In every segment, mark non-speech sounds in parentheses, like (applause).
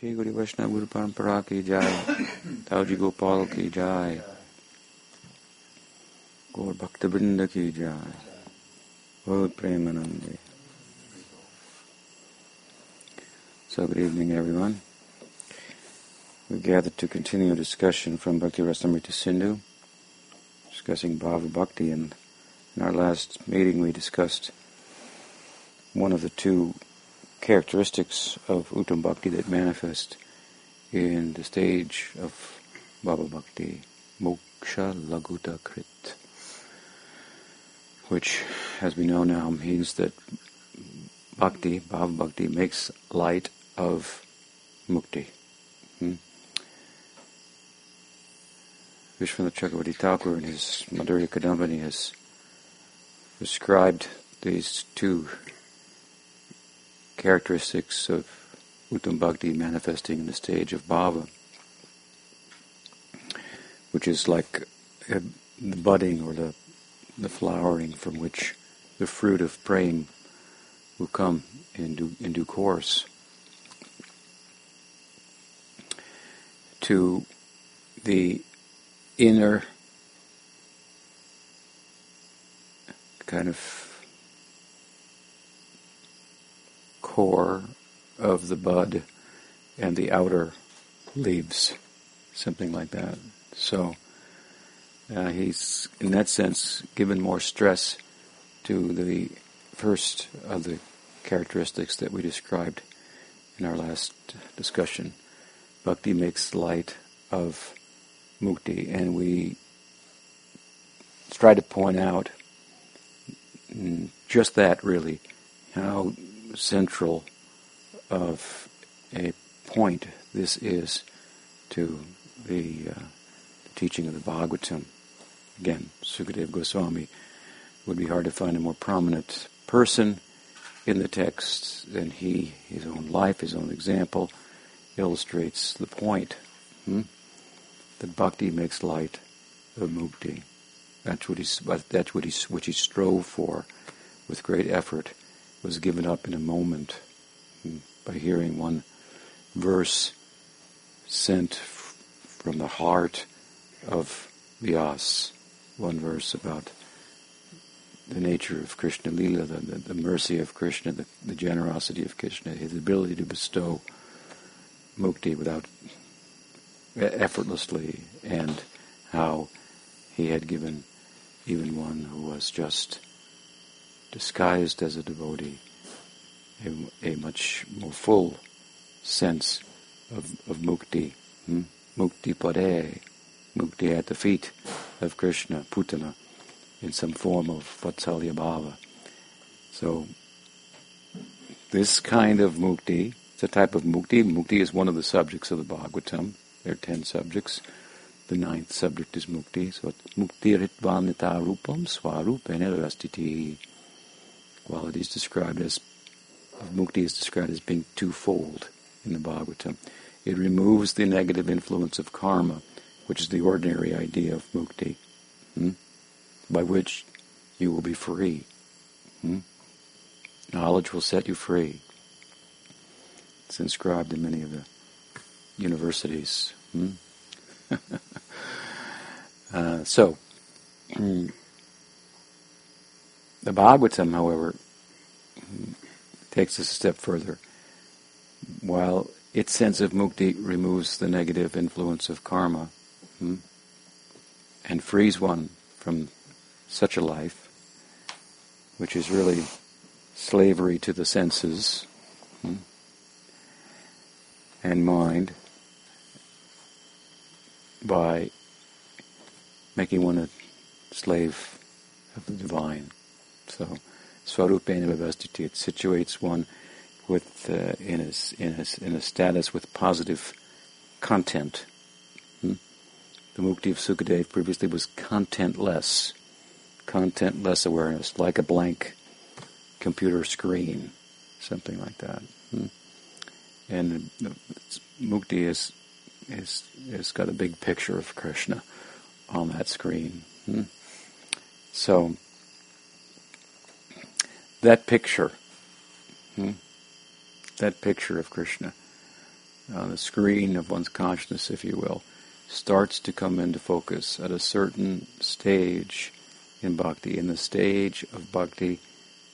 Shri Guru Vaishnava Guru Parampara ki jai, Tauji Gopal ki jai, Gaur ki jai, Gaur Premanandi. So good evening everyone. We gathered to continue a discussion from Bhakti Rasamrita Sindhu, discussing Bhava Bhakti and in our last meeting we discussed one of the two characteristics of Uttam Bhakti that manifest in the stage of Bhava Bhakti, Moksha Laghuta Krit, which, as we know now, means that Bhakti, Bhava Bhakti, makes light of Mukti. Hmm? Vishwanath Chakravarti Thakur in his Madhurya Kadambini has described these two characteristics of Uttam Bhakti manifesting in the stage of bhava, which is like a, the budding or the, the flowering from which the fruit of praying will come in due, in due course. To the inner kind of core of the bud and the outer leaves, something like that. So uh, he's, in that sense, given more stress to the first of the characteristics that we described in our last discussion. Bhakti makes light of mukti, and we try to point out just that really, how central of a point this is to the, uh, the teaching of the Bhagavatam. Again, Sukadeva Goswami would be hard to find a more prominent person in the text than he. His own life, his own example, illustrates the point hmm? that bhakti makes light of mukti. That's what he. That's what he. Which he strove for, with great effort was given up in a moment by hearing one verse sent from the heart of Vyas, one verse about the nature of Krishna Lila, the, the, the mercy of Krishna, the, the, generosity of Krishna, his ability to bestow mukti without effortlessly, and how he had given even one who was just disguised as a devotee, a, a much more full sense of, of mukti, hmm? mukti pade, mukti at the feet of Krishna, Putana, in some form of Vatsalya Bhava. So, this kind of mukti, it's a type of mukti. Mukti is one of the subjects of the Bhagavatam. There are ten subjects. The ninth subject is mukti. So, mukti ritvanita rupam swarupene rastiti described as mukti is described as being twofold in the Bhagavatam. It removes the negative influence of karma, which is the ordinary idea of mukti, hmm? by which you will be free. Hmm? Knowledge will set you free. It's inscribed in many of the universities. Hmm? (laughs) uh, so, hmm, the Bhagavatam, however, takes us a step further. While its sense of mukti removes the negative influence of karma hmm, and frees one from such a life, which is really slavery to the senses hmm, and mind, by making one a slave of the divine. So, Swarupena Vivastiti, it situates one with uh, in, a, in, a, in a status with positive content. Hmm? The mukti of Sukadev previously was contentless, contentless awareness, like a blank computer screen, something like that. Hmm? And mukti is is has got a big picture of Krishna on that screen. Hmm? So that picture, hmm, that picture of Krishna, on the screen of one's consciousness, if you will, starts to come into focus at a certain stage in bhakti, in the stage of bhakti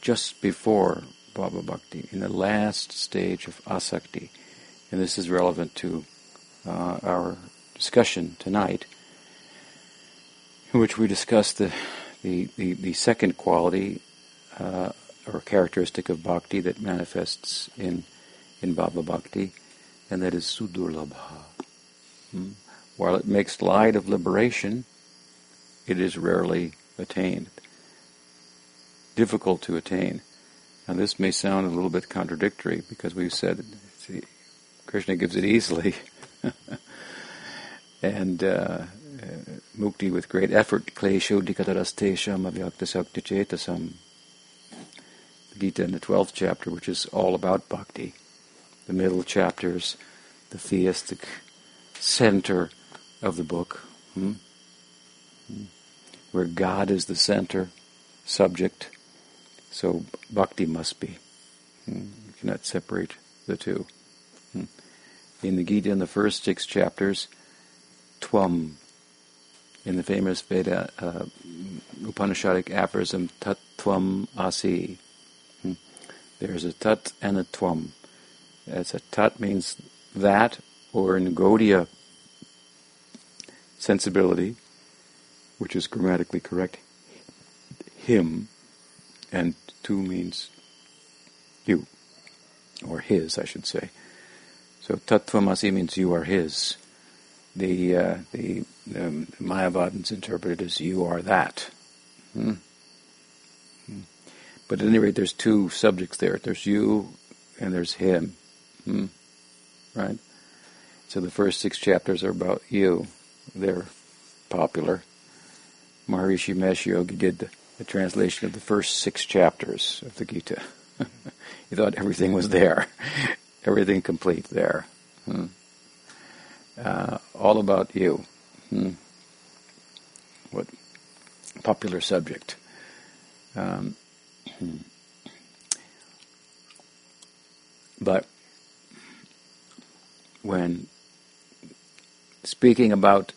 just before Bhava Bhakti, in the last stage of asakti. And this is relevant to uh, our discussion tonight, in which we discuss the, the, the, the second quality uh, or characteristic of bhakti that manifests in, in Bhava Bhakti, and that is sudurlabha. Hmm? While it makes light of liberation, it is rarely attained, difficult to attain. Now this may sound a little bit contradictory because we've said see, Krishna gives it easily, (laughs) and uh, mukti with great effort, klesho dikatarastesham avyaktasakti chetasam. Gita in the 12th chapter, which is all about bhakti. The middle chapters, the theistic center of the book, hmm? Where God is the center, subject. So bhakti must be. Hmm. You cannot separate the two. Hmm. In the Gita, in the first six chapters, Twam, in the famous Veda uh, Upanishadic aphorism, tat Twam asi. There's a tat and a tvam. As a tat means that, or in Gaudiya sensibility, which is grammatically correct, him, and tu means you, or his, I should say. So tattvamasi means you are his. The, uh, the, the Mayavadins interpret it as you are that. Hmm. But at any rate, there's two subjects there. There's you and there's him. Hmm. Right? So the first six chapters are about you. They're popular. Maharishi Mahesh Yogi did the, the translation of the first six chapters of the Gita. (laughs) he thought everything was there, (laughs) everything complete there. Hmm. Uh, all about you. Hmm. What popular subject. Um. But when speaking about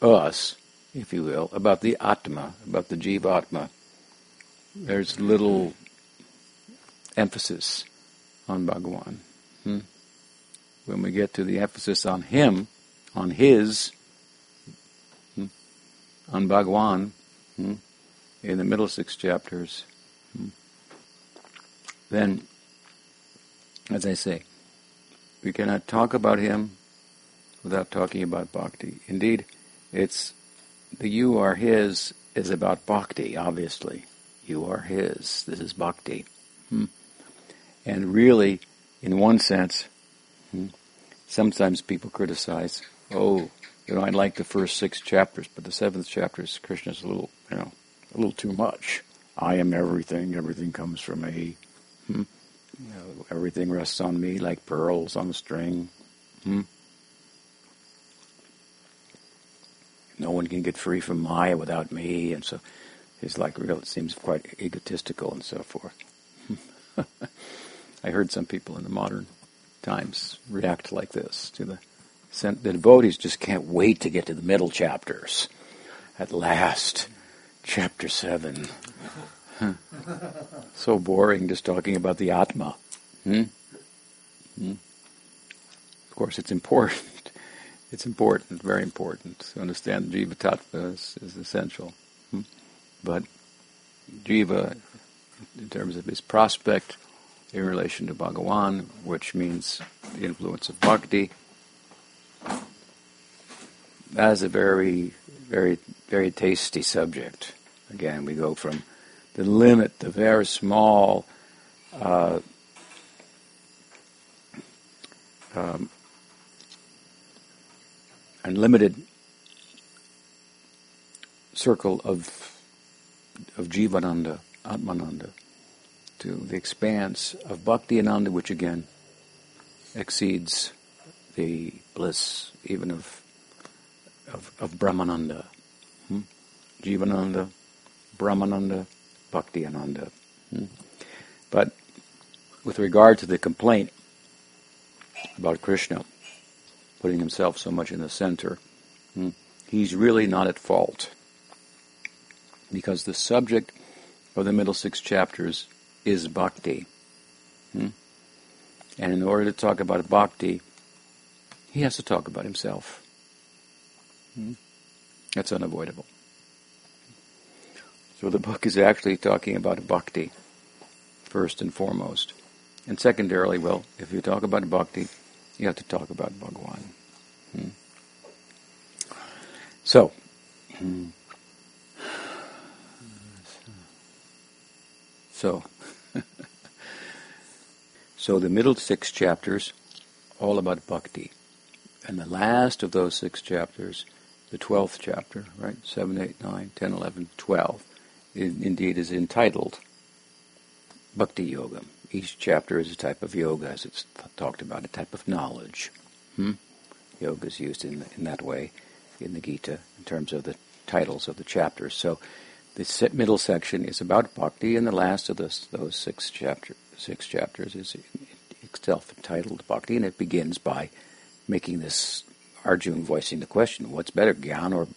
us, if you will, about the Atma, about the Jivatma, there's little emphasis on Bhagawan. Hmm? When we get to the emphasis on him, on his, hmm? on Bhagawan, hmm? in the middle six chapters, hmm? Then, as I say, we cannot talk about him without talking about bhakti. Indeed, it's the you are his is about bhakti, obviously. You are his. This is bhakti. Hmm. And really, in one sense, hmm, sometimes people criticize, oh, you know, I like the first six chapters, but the seventh chapter is Krishna's a little, you know, a little too much. I am everything. Everything comes from me. Hmm. You know, everything rests on me like pearls on a string. Hmm. no one can get free from Maya without me, and so it's like real. It seems quite egotistical and so forth. (laughs) I heard some people in the modern times react like this to the the devotees just can't wait to get to the middle chapters. At last, chapter seven. So boring just talking about the Atma. Hmm? Hmm? Of course, it's important (laughs) it's important, very important. To understand Jiva Tattva is, is essential. Hmm? But Jiva, in terms of his prospect in relation to Bhagawan, which means the influence of bhakti, that is a very, very, very tasty subject. Again, we go from the limit, the very small uh, um, unlimited circle of of Jivananda, Atmananda, to the expanse of Bhakti Ananda, which again exceeds the bliss even of of, of Brahmananda. Hmm? Jivananda, Brahmananda, Bhakti Ananda. Hmm? But with regard to the complaint about Krishna, putting himself so much in the center. He's really not at fault because the subject of the middle six chapters is bhakti. And in order to talk about bhakti, he has to talk about himself. That's unavoidable. So the book is actually talking about bhakti, first and foremost. And secondarily, well, if you talk about bhakti, you have to talk about Bhagwan. Hmm. So, so, (laughs) so the middle six chapters, all about bhakti. And the last of those six chapters, the twelfth chapter, right? 7, 8, 9, 10, 11, 12, indeed is entitled Bhakti Yoga. Each chapter is a type of yoga, as it's talked about, a type of knowledge. Hmm? Yoga is used in, in that way in the Gita in terms of the titles of the chapters. So the middle section is about bhakti, and the last of those, those six, chapter, six chapters is itself entitled bhakti, and it begins by making this Arjun voicing the question, what's better, Gyan or,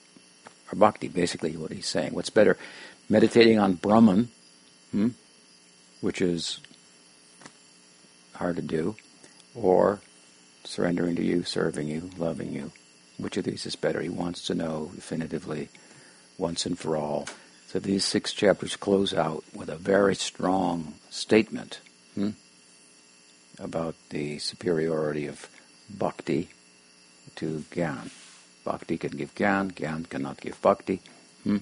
or bhakti? Basically what he's saying. What's better, meditating on Brahman, hmm, which is hard to do, or surrendering to you, serving you, loving you. Which of these is better? He wants to know definitively, once and for all. So these six chapters close out with a very strong statement hmm, about the superiority of bhakti to gyan. Bhakti can give gyan, gyan cannot give bhakti. Hmm?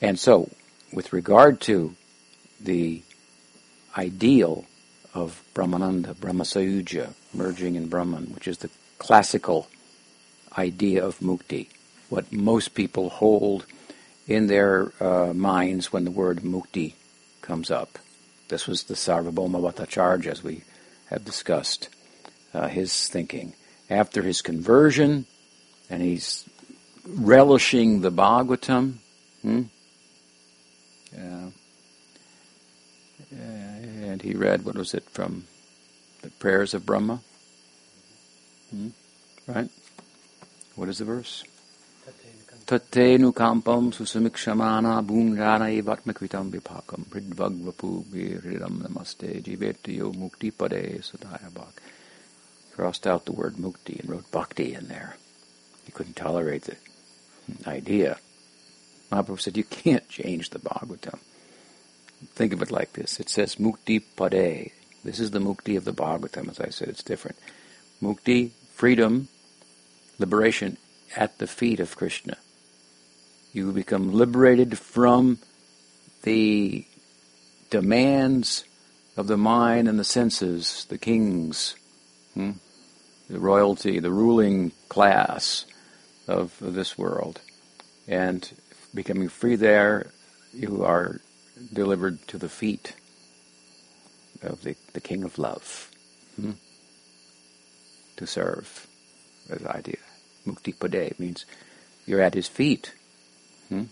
And so, with regard to the ideal of Brahmananda, Brahmasayuja, merging in Brahman, which is the classical idea of mukti, what most people hold in their uh, minds when the word mukti comes up. This was the Sarvabhauma Bhattacharya, as we have discussed, uh, his thinking. After his conversion, and he's relishing the Bhagavatam, hmm? And he read, what was it, from the prayers of Brahma? Hmm? Right? What is the verse? Tate nukampam susamikshamana bhunjana evatmakvitam vipakam pridvagvapu viridam namaste jivetiyo mukti pade sadayabhak. Crossed out the word mukti and wrote bhakti in there. He couldn't tolerate the idea. Mahaprabhu said, you can't change the Bhagavatam. Think of it like this. It says mukti pade. This is the mukti of the Bhagavatam, as I said, it's different. Mukti, freedom, liberation at the feet of Krishna. You become liberated from the demands of the mind and the senses, the kings, hmm? the royalty, the ruling class of this world. And becoming free there, you are delivered to the feet of the, the King of Love hmm? to serve. The idea. Mukti Pade means you're at his feet. Hmm?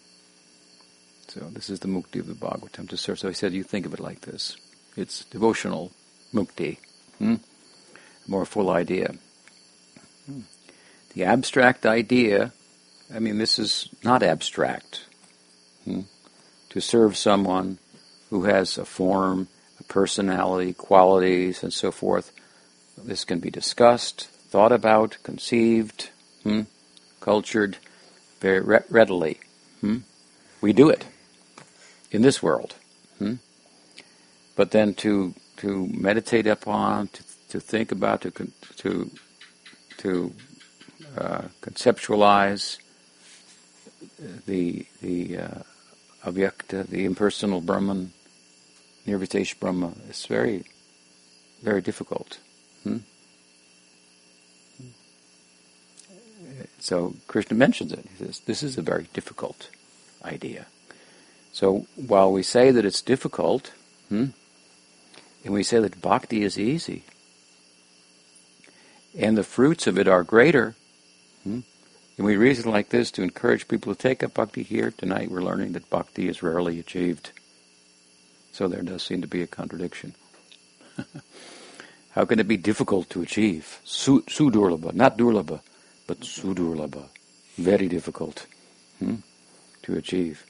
So this is the mukti of the Bhagavatam to serve. So he said, you think of it like this. It's devotional mukti. Hmm? More full idea. Hmm. The abstract idea I mean, this is not abstract. Hmm? To serve someone who has a form, a personality, qualities, and so forth, this can be discussed, thought about, conceived, hmm? cultured very re- readily. Hmm? We do it in this world. Hmm? But then to to meditate upon, to, to think about, to to to uh, conceptualize, the the uh, avyakta, the impersonal Brahman, Nirvishesh Brahma, is very, very difficult. Hmm? So Krishna mentions it. He says, this is a very difficult idea. So while we say that it's difficult, hmm, and we say that bhakti is easy, and the fruits of it are greater, hmm, and we reason like this to encourage people to take up bhakti here. Tonight we're learning that bhakti is rarely achieved. So there does seem to be a contradiction. (laughs) How can it be difficult to achieve? Su- sudurlabha, not durlabha. but sudurlabha, very difficult hmm, to achieve.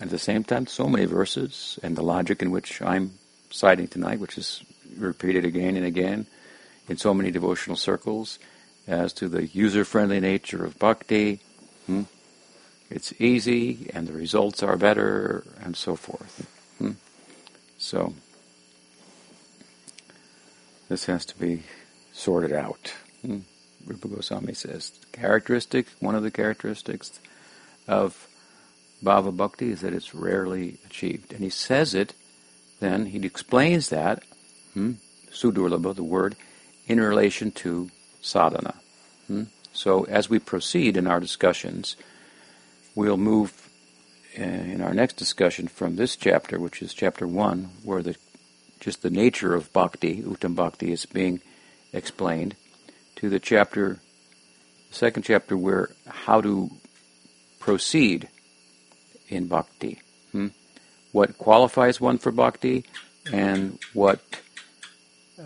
And at the same time, so many verses and the logic in which I'm citing tonight, which is repeated again and again in so many devotional circles, as to the user-friendly nature of bhakti. Hmm? It's easy, and the results are better, and so forth. Hmm? So, this has to be sorted out. Hmm? Rupa Goswami says, characteristic, one of the characteristics of Bhava Bhakti is that it's rarely achieved. And he says it, then he explains that, hmm, Sudurlabha, the word, in relation to sadhana. Hmm? So as we proceed in our discussions, we'll move uh, in our next discussion from this chapter, which is chapter one, where the just the nature of bhakti, uttam bhakti, is being explained, to the chapter, second chapter, where how to proceed in bhakti. Hmm? What qualifies one for bhakti, and what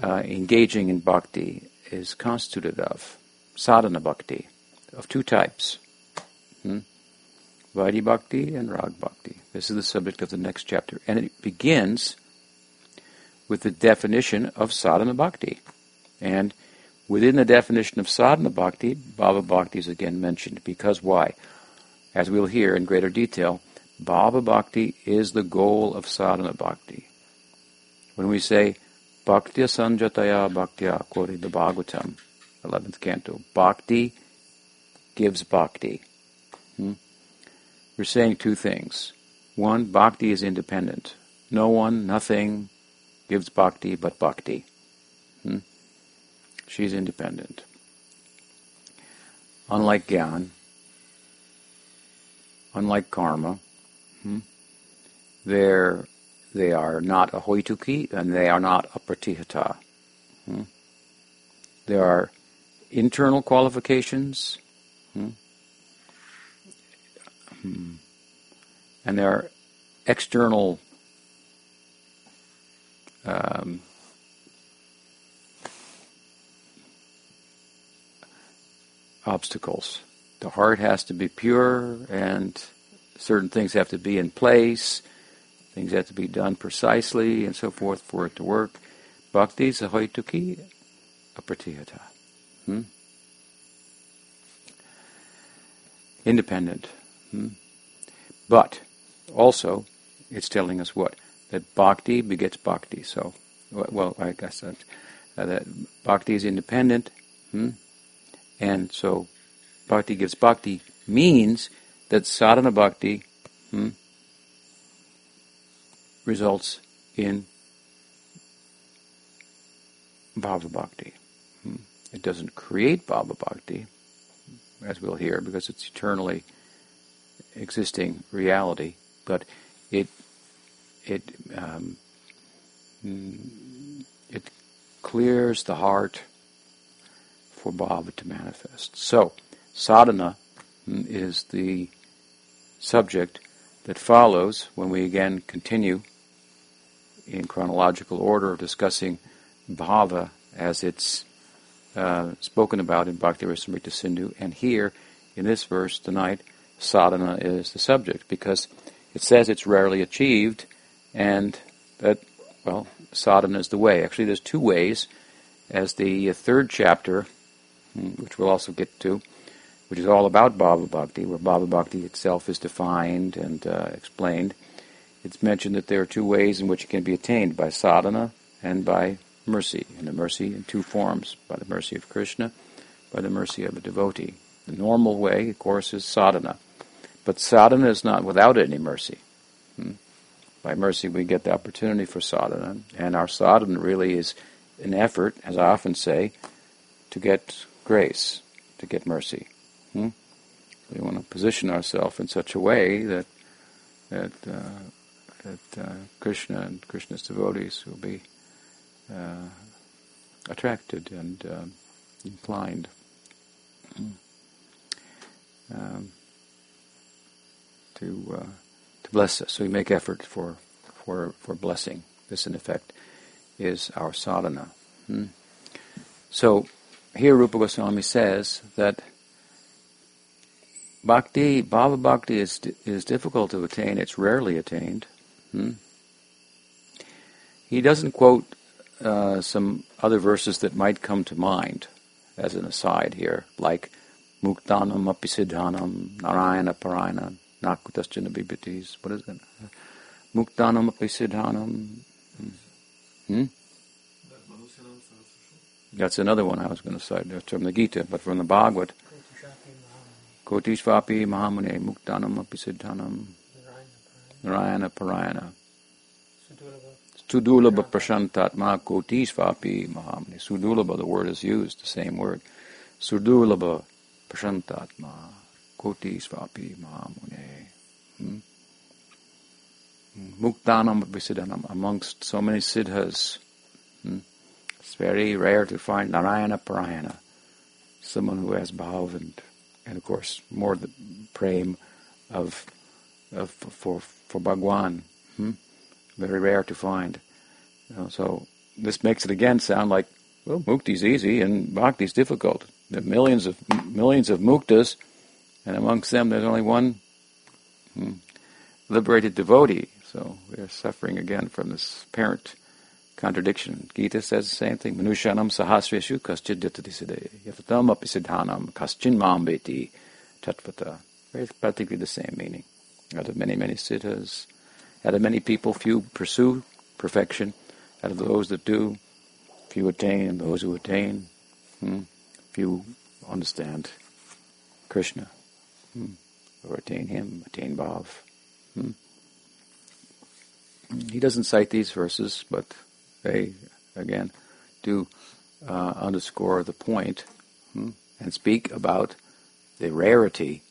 uh, engaging in bhakti is constituted of. Sadhana bhakti, of two types. Hmm? Vaidhi bhakti and rag bhakti. This is the subject of the next chapter. And it begins with the definition of sadhana bhakti. And within the definition of sadhana bhakti, bhava bhakti is again mentioned. Because why? As we'll hear in greater detail, bhava bhakti is the goal of sadhana bhakti. When we say Bhaktya Sanjataya Bhaktya, quoting the Bhagavatam, 11th canto. Bhakti gives bhakti. Hmm? We're saying two things. One, bhakti is independent. No one, nothing gives bhakti but bhakti. Hmm? She's independent. Unlike Gyan, unlike karma, hmm? they're they are not a hoituki and they are not a pratihata. Hmm? There are internal qualifications hmm? Hmm. and there are external um, obstacles. The heart has to be pure and certain things have to be in place Things have to be done precisely and so forth for it to work. Bhakti sahoituki apratihata. Hmm? Independent. Hmm? But also, it's telling us what? That bhakti begets bhakti. So, well, I guess that, uh, that bhakti is independent. Hmm? And so, bhakti gives bhakti means that sadhana bhakti hmm, results in Bhava Bhakti. Hmm. It doesn't create Bhava Bhakti, as we'll hear, because it's eternally existing reality, but it it um, it clears the heart for Bhava to manifest. So, sadhana hmm, is the subject that follows when we again continue in chronological order of discussing bhava as it's uh, spoken about in Bhakti Rasamrita Sindhu. And here, in this verse tonight, sadhana is the subject because it says it's rarely achieved and that, well, sadhana is the way. Actually, there's two ways, as the third chapter, hmm, which we'll also get to, which is all about Bhava Bhakti, where Bhava Bhakti itself is defined and uh, explained it's mentioned that there are two ways in which it can be attained by sadhana and by mercy. And the mercy in two forms by the mercy of Krishna, by the mercy of a devotee. The normal way, of course, is sadhana. But sadhana is not without any mercy. Hmm? By mercy, we get the opportunity for sadhana. And our sadhana really is an effort, as I often say, to get grace, to get mercy. Hmm? We want to position ourselves in such a way that that uh, that uh, Krishna and Krishna's devotees will be uh, attracted and um, inclined (clears throat) um, to uh, to bless us. So we make effort for for for blessing. This, in effect, is our sadhana. Hmm? So here, Rupa Goswami says that bhakti, bhava bhakti is is difficult to attain. It's rarely attained. Hmm? He doesn't quote uh, some other verses that might come to mind as an aside here, like Muktanam apisiddhanam narayana parayana nakutasjana bibitis. What is it? Muktanam apisiddhanam. Hmm? hmm? That's another one I was going to cite. That's from the Gita, but from the Bhagavad. Kotishvapi Mahamune Muktanam Apisiddhanam Narayana Parayana Sudulabha Prashantatma Kotishvapi Mahamune. Sudulabha, the word is used, the same word. Sudulabha Prashantatma Kotishvapi Mahamune. Hmm? Muktanam Apisiddhanam, amongst so many siddhas. Hmm? It's very rare to find Narayana Parayana, someone who has bhav and, and of course more the prem of, of for for Bhagwan. Hmm? Very rare to find. You know, so this makes it again sound like well, mukti's easy and bhakti's difficult. There are millions of millions of muktas, and amongst them there's only one hmm, liberated devotee. So we are suffering again from this apparent contradiction. Gita says the same thing. Manushanam sahasreshu kaschid yatadiside. Yatatam apisidhanam kaschin mambeti tatvata. Very practically the same meaning. Out of many, many siddhas, out of many people, few pursue perfection. Out of those that do, few attain, and those who attain, hmm, few understand Krishna, hmm, or attain Him, attain Bhav. Hmm. He doesn't cite these verses, but they, again, do uh, underscore the point hmm, and speak about the rarity,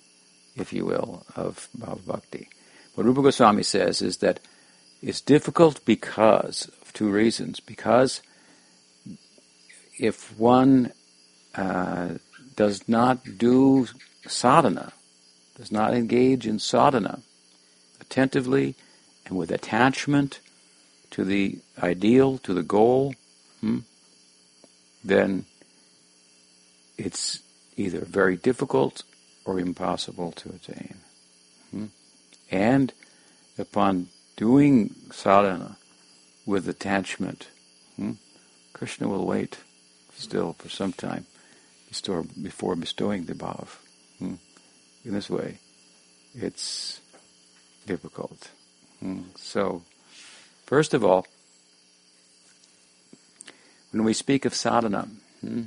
if you will, of Bhava Bhakti. What Rupa Goswami says is that it's difficult because of two reasons. Because if one uh, does not do sadhana, does not engage in sadhana attentively and with attachment to the ideal, to the goal, hmm, then it's either very difficult or impossible to attain. Hmm? And upon doing sadhana with attachment, hmm, Krishna will wait still for some time before bestowing the bhav. Hmm? In this way, it's difficult. Hmm? So, First of all, when we speak of sadhana, hmm,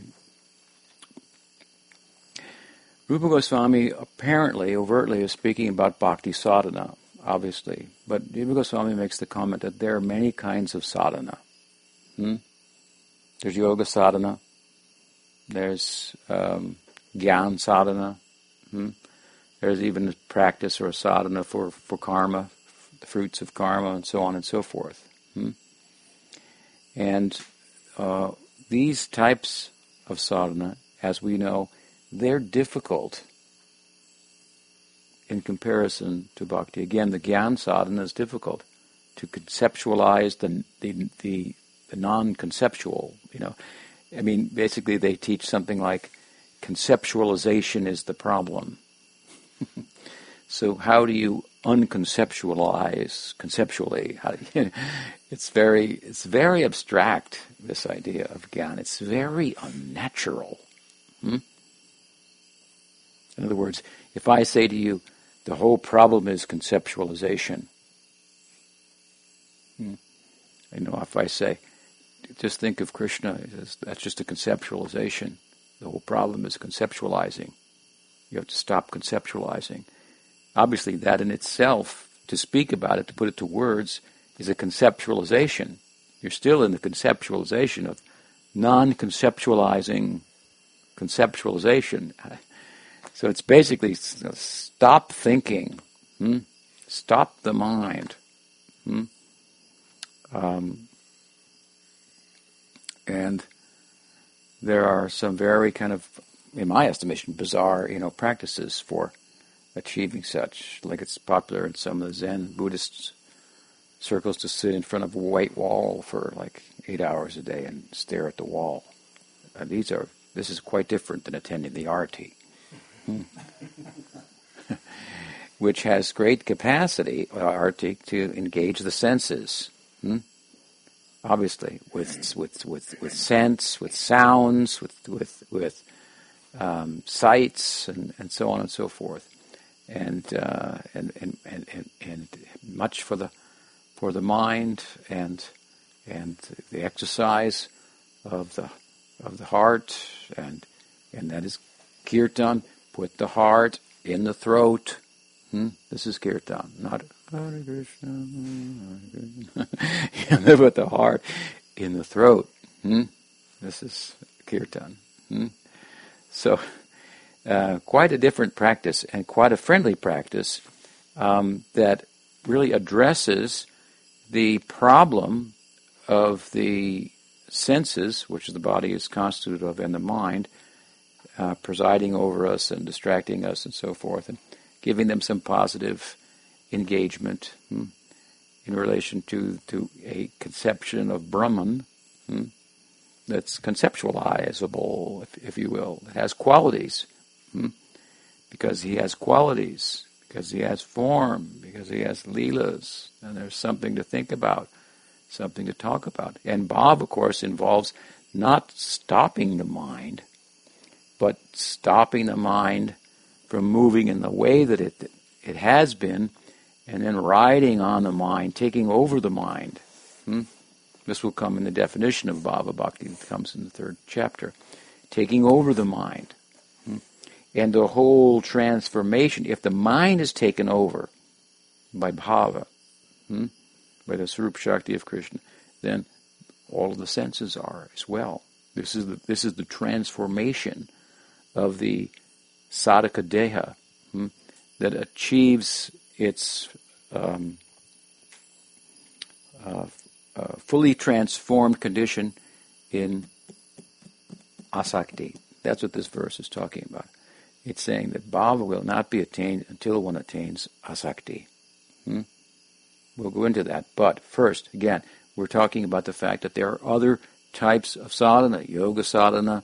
Rupa Goswami apparently, overtly, is speaking about bhakti sadhana, obviously. But Rupa Goswami makes the comment that there are many kinds of sadhana. Hmm? There's yoga sadhana. There's um, gyan sadhana. Hmm? There's even a practice or sadhana for, for karma, the fruits of karma, and so on and so forth. Hmm? And uh, these types of sadhana, as we know, they're difficult in comparison to bhakti. Again, the gyan sadhana is difficult to conceptualize the the the, the non-conceptual. You know, I mean, basically, they teach something like conceptualization is the problem. (laughs) so, how do you unconceptualize conceptually. (laughs) it's very it's very abstract. This idea of gyan. It's very unnatural. Hmm? In other words, if I say to you, the whole problem is conceptualization. Hmm? You know, if I say, just think of Krishna, that's just a conceptualization. The whole problem is conceptualizing. You have to stop conceptualizing. Obviously, that in itself, to speak about it, to put it to words, is a conceptualization. You're still in the conceptualization of non conceptualizing conceptualization. So it's basically stop thinking, hmm? stop the mind. Hmm? Um, and there are some very kind of, in my estimation, bizarre, you know, practices for achieving such. Like it's popular in some of the Zen Buddhist circles to sit in front of a white wall for like eight hours a day and stare at the wall. These are this is quite different than attending the arti. Hmm. (laughs) which has great capacity, arti, to engage the senses. Hmm? Obviously, with with with with sense, with sounds, with with with um, sights, and, and so on and so forth, and, uh, and, and and and and much for the for the mind and and the exercise of the of the heart and and that is kirtan. Put the heart in the throat. Hmm? This is kirtan, not Hare Krishna. Hare Krishna. put the heart in the throat. Hmm? This is kirtan. Hmm? So, uh, quite a different practice and quite a friendly practice um, that really addresses the problem of the senses, which the body is constituted of, and the mind, uh, presiding over us and distracting us and so forth, and giving them some positive engagement hmm, in relation to, to a conception of Brahman hmm, that's conceptualizable, if, if, you will. It has qualities, hmm, because he has qualities, because he has form, because he has leelas, and there's something to think about, something to talk about. And Bhav, of course, involves not stopping the mind, but stopping the mind from moving in the way that it it has been, and then riding on the mind, taking over the mind. Hmm? This will come in the definition of Bhava Bhakti that comes in the third chapter. Taking over the mind. Hmm? And the whole transformation, if the mind is taken over by Bhava, hmm? by the Swarup Shakti of Krishna, then all of the senses are as well. This is the, this is the transformation of the sadhaka deha hmm, that achieves its um, uh, uh, fully transformed condition in asakti. That's what this verse is talking about. It's saying that bhava will not be attained until one attains asakti. Hmm? We'll go into that. But first, again, we're talking about the fact that there are other types of sadhana, yoga sadhana,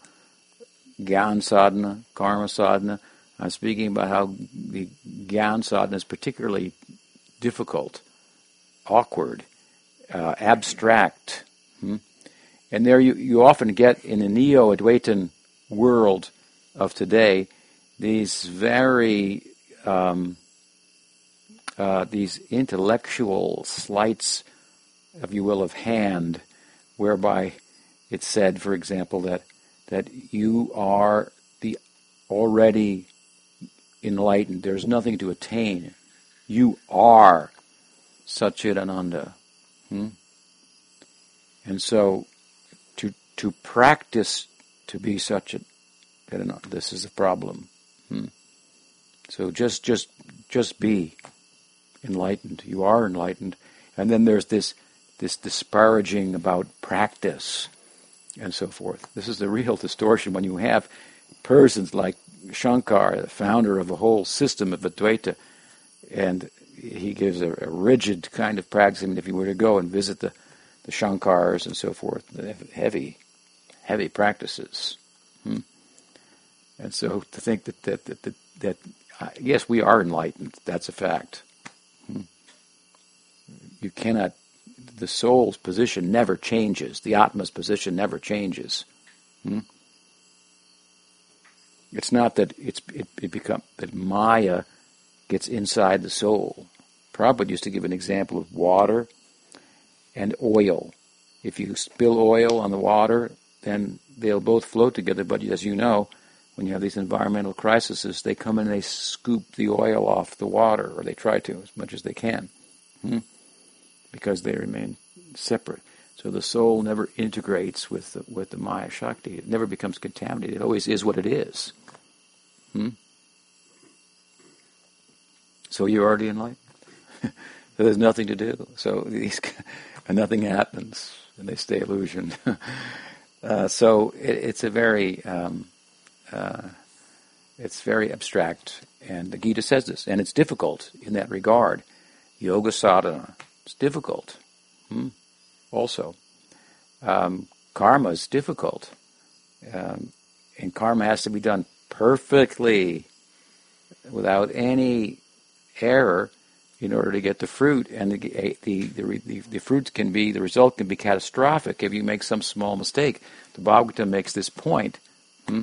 Gyan sadhana, karma sadhana. I'm speaking about how the Gyan sadhana is particularly difficult, awkward, uh, abstract. Hmm? And there you, you often get in the neo Advaitin world of today these very um, uh, these intellectual sleights, if you will, of hand, whereby it's said, for example, that that you are the already enlightened. There's nothing to attain. You are Satchidananda. Hmm? And so to to practice to be such a this is a problem. Hmm? So just just just be enlightened. You are enlightened. And then there's this this disparaging about practice and so forth. This is the real distortion when you have persons like Shankar, the founder of a whole system of Advaita, and he gives a, a, rigid kind of practice. I mean, if you were to go and visit the, the Shankars and so forth, they have heavy, heavy practices. Hmm? And so to think that that that, that, that uh, yes, we are enlightened. That's a fact. Hmm? You cannot the soul's position never changes. The Atma's position never changes. Hmm? It's not that it's it, it become that Maya gets inside the soul. Prabhupada used to give an example of water and oil. If you spill oil on the water, then they'll both float together. But as you know, when you have these environmental crises, they come and they scoop the oil off the water, or they try to as much as they can. Hmm? Because they remain separate. So the soul never integrates with the, with the Maya Shakti. It never becomes contaminated. It always is what it is. Hmm? So you're already enlightened. (laughs) so there's nothing to do. So these, (laughs) nothing happens, and they stay illusion. (laughs) uh, so it, it's a very, um, uh, it's very abstract, and the Gita says this, and it's difficult in that regard. Yoga sadhana it's difficult. Hmm? Also, um, karma is difficult, um, and karma has to be done perfectly, without any error in order to get the fruit, and the the, the the the fruit can be the result can be catastrophic if you make some small mistake. The Bhagavatam makes this point hmm,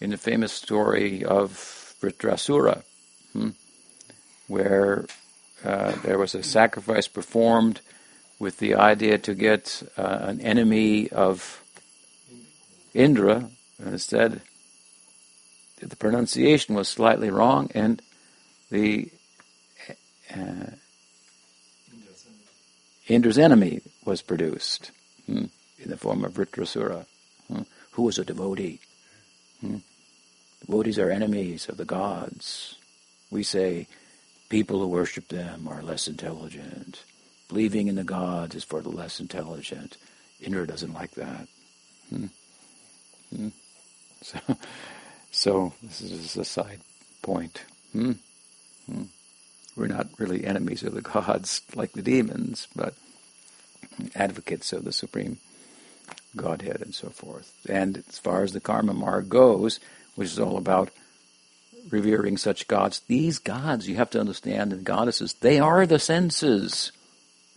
in the famous story of Vritrasura, hmm, where uh, there was a sacrifice performed with the idea to get uh, an enemy of Indra, and instead the pronunciation was slightly wrong, and the uh, Indra's enemy was produced hmm, in the form of Vritrasura, hmm, who was a devotee. Hmm. Devotees are enemies of the gods. We say people who worship them are less intelligent. Believing in the gods is for the less intelligent. Indra doesn't like that. Hmm. Hmm. So, (laughs) so this is a side point. Hmm. Hmm. We're not really enemies of the gods like the demons, but advocates of the supreme Godhead and so forth. And as far as the karma marg goes, which is all about revering such gods, these gods, you have to understand, and goddesses, they are the senses.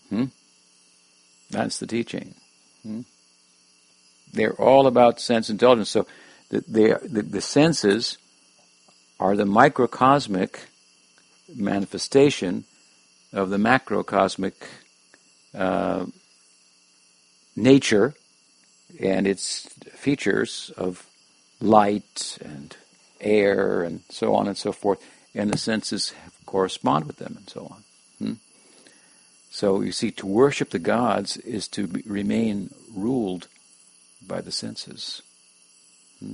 Hmm? That's the teaching. Hmm? They're all about sense intelligence. So the, the, the senses are the microcosmic manifestation of the macrocosmic uh, nature and its features of light and air and so on and so forth, and the senses correspond with them and so on. Hmm? So you see, to worship the gods is to be, remain ruled by the senses. Hmm?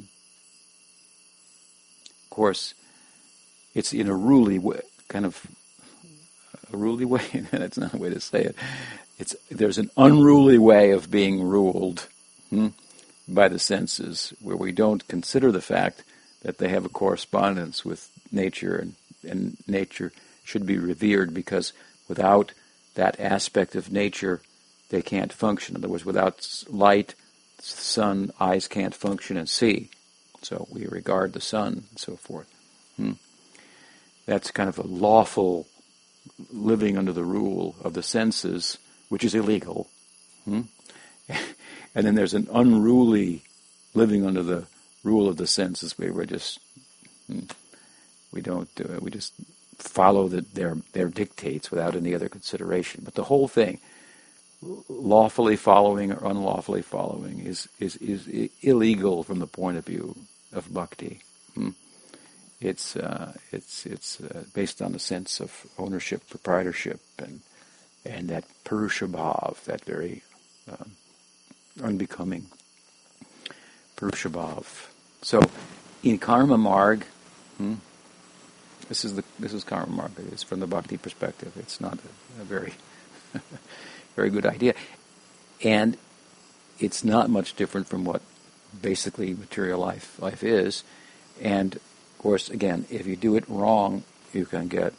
Of course, it's in a ruly way, kind of a ruly (laughs) way. That's not a way to say it. It's there's an unruly way of being ruled hmm, by the senses, where we don't consider the fact that they have a correspondence with nature, and, and nature should be revered because without that aspect of nature, they can't function. In other words, without light, sun, eyes can't function and see. So we regard the sun and so forth. Hmm that's kind of a lawful living under the rule of the senses, which is illegal. Hmm? (laughs) and then there's an unruly living under the rule of the senses, where we're just hmm, we don't uh, we just follow the, their their dictates without any other consideration. But the whole thing, lawfully following or unlawfully following, is is is illegal from the point of view of bhakti. Hmm? It's uh, it's it's uh, based on a sense of ownership, proprietorship, and and that Purusha Bhav, that very um, unbecoming Purusha Bhav. So, in Karma Marg, hmm, this is the this is Karma Marg. It's from the Bhakti perspective. It's not a, a very (laughs) very good idea, and it's not much different from what basically material life life is, and of course, again, if you do it wrong, you can get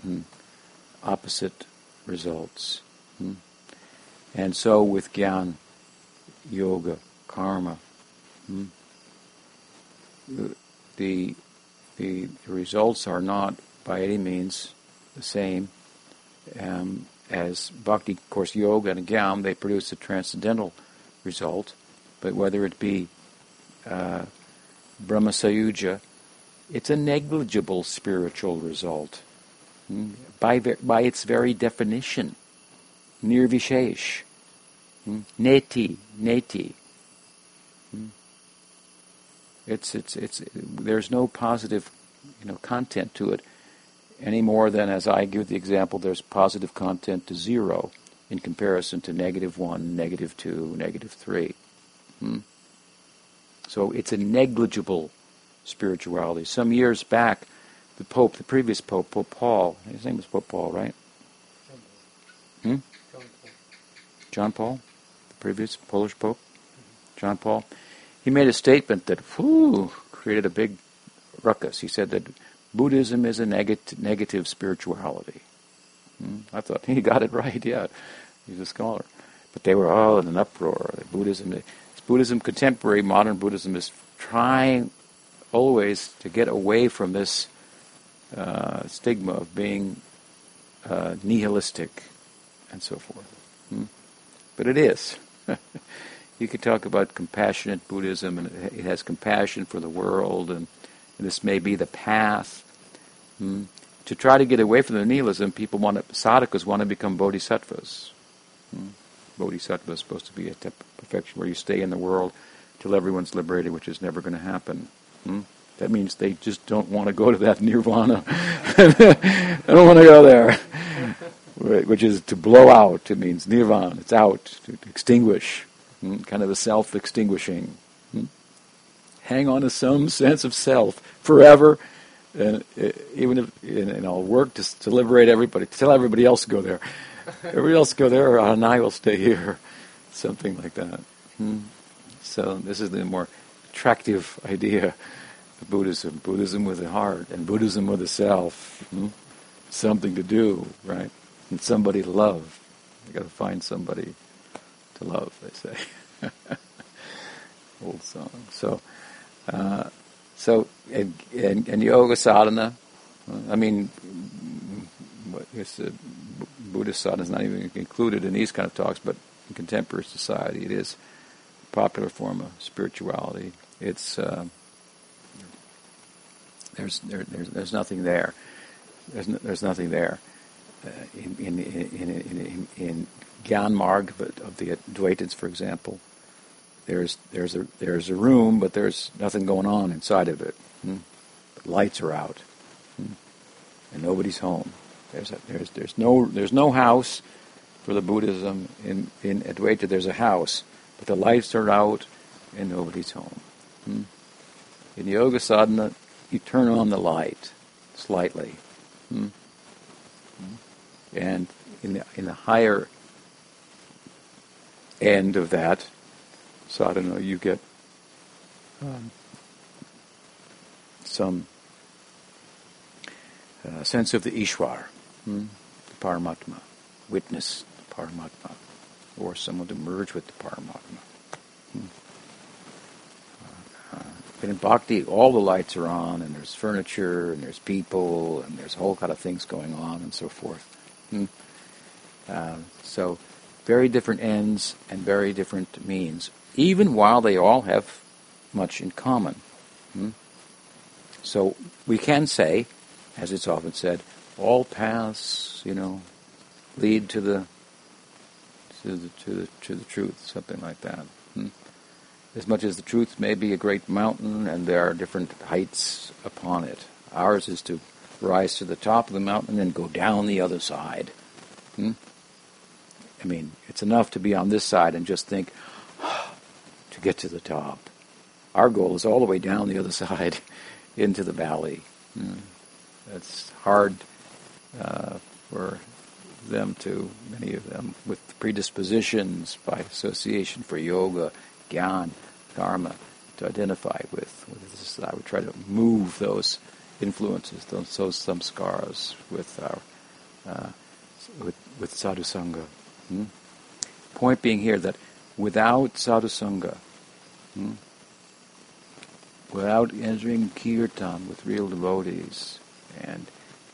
hmm, opposite results. Hmm. And so with Gyan, Yoga, Karma, hmm, the, the, the results are not by any means the same um, as Bhakti. Of course, Yoga and Gyan, they produce a transcendental result, but whether it be uh, Brahma Sayuja it's a negligible spiritual result hmm? by, by its very definition. Nirvishesh. Hmm? Neti, neti. It's, it's, it's, there's no positive you know, content to it any more than, as I give the example, there's positive content to zero in comparison to negative one, negative two, negative three. Hmm? So it's a negligible spirituality. Some years back, the Pope, the previous Pope, Pope Paul, his name was Pope Paul, right? Hmm? John Paul, the previous Polish Pope, John Paul. He made a statement that whew, created a big ruckus. He said that Buddhism is a negative, negative spirituality. Hmm? I thought he (laughs) got it right. Yeah, he's a scholar. But they were all in an uproar. Buddhism, it's Buddhism, contemporary modern Buddhism is trying always to get away from this uh, stigma of being uh, nihilistic and so forth. Hmm? But it is. (laughs) you could talk about compassionate Buddhism, and it has compassion for the world, and, and this may be the path. Hmm? To try to get away from the nihilism, people want to, sadhakas want to become bodhisattvas. Hmm? Bodhisattva is supposed to be a type of perfection where you stay in the world till everyone's liberated, which is never going to happen. Hmm? That means they just don't want to go to that nirvana. (laughs) I don't want to go there. (laughs) Which is to blow out. It means nirvana. It's out, to, extinguish. Hmm? Kind of a self-extinguishing. Hmm? Hang on to some sense of self forever. And uh, even if, and, and I'll work to, to liberate everybody, to tell everybody else to go there. (laughs) Everybody else go there, and I will stay here. Something like that. Hmm? So this is the more attractive idea of Buddhism. Buddhism with the heart, and Buddhism with the self. Hmm? Something to do, right? And somebody to love. You got to find somebody to love. They say. (laughs) Old song. So, uh, so and, and, and yoga sadhana. I mean, what is it? Buddhist sadhana is not even included in these kind of talks, but in contemporary society, it is a popular form of spirituality. It's uh, there's there, there's there's nothing there. There's no, there's nothing there. Uh, in, in, in, in, in, Gyan Marg of the Advaitins, for example, there's there's a there's a room, but there's nothing going on inside of it. Hmm? Lights are out, hmm? and nobody's home. There's, a, there's, there's, no, there's no house for the Buddhism. In, in Advaita, there's a house, but the lights are out and nobody's home. Hmm? In Yoga Sadhana, you turn on the light slightly. Hmm? And in the, in the higher end of that So I don't know, you get um, some uh, sense of the Ishwar. Hmm? The Paramatma. Witness the Paramatma. Or someone to merge with the Paramatma. Hmm. Uh, but in Bhakti, all the lights are on, and there's furniture, and there's people, and there's a whole kind of things going on, and so forth. Hmm. Uh, so, very different ends and very different means, even while they all have much in common. Hmm? So, we can say, as it's often said, all paths, you know, lead to the to the to the, to the truth, something like that. Hmm? As much as the truth may be a great mountain, and there are different heights upon it, ours is to rise to the top of the mountain and go down the other side. Hmm? I mean, it's enough to be on this side and just think (sighs) to get to the top. Our goal is all the way down the other (laughs) side into the valley. Hmm. It's hard uh, for them to, many of them, with predispositions by association for yoga, gyan, dharma, to identify with. with this. I would try to move those influences, those, those samskaras, with our uh, with, with sadhu sangha. Hmm? Point being here that without sadhu sangha, hmm, without entering kirtan with real devotees and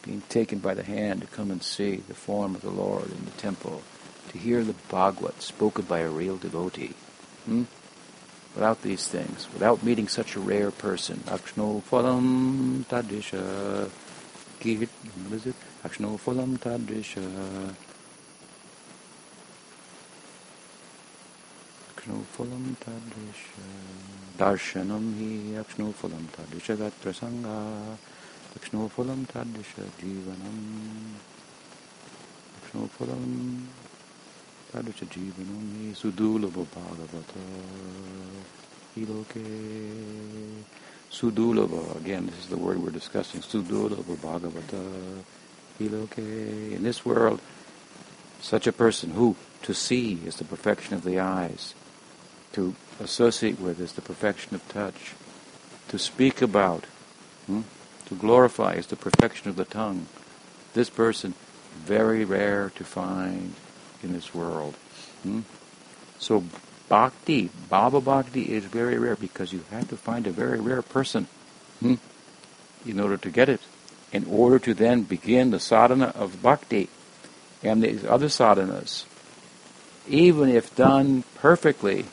being taken by the hand to come and see the form of the Lord in the temple, to hear the Bhagavad spoken by a real devotee. Hmm? Without these things, without meeting such a rare person, Akshno Phalam Tadisha, what is it? Akshno Phalam Tadisha. Akshno Phalam Tadisha. Darshanam hi Akshno Phalam Tadisha Gatra Sangha. Akshnopalam tadisha jivanam. Akshnopalam tadisha jivanam sudurlabha bhagavata iloke. Sudurlabha, again, this is the word we're discussing. Sudurlabha bhagavata iloke. In this world, such a person who to see is the perfection of the eyes, to associate with is the perfection of touch, to speak about hmm, to glorify is the perfection of the tongue. This person, very rare to find in this world. Hmm? So bhakti, Bhava Bhakti is very rare because you have to find a very rare person hmm, in order to get it. in order to then begin the sadhana of bhakti and these other sadhanas, even if done perfectly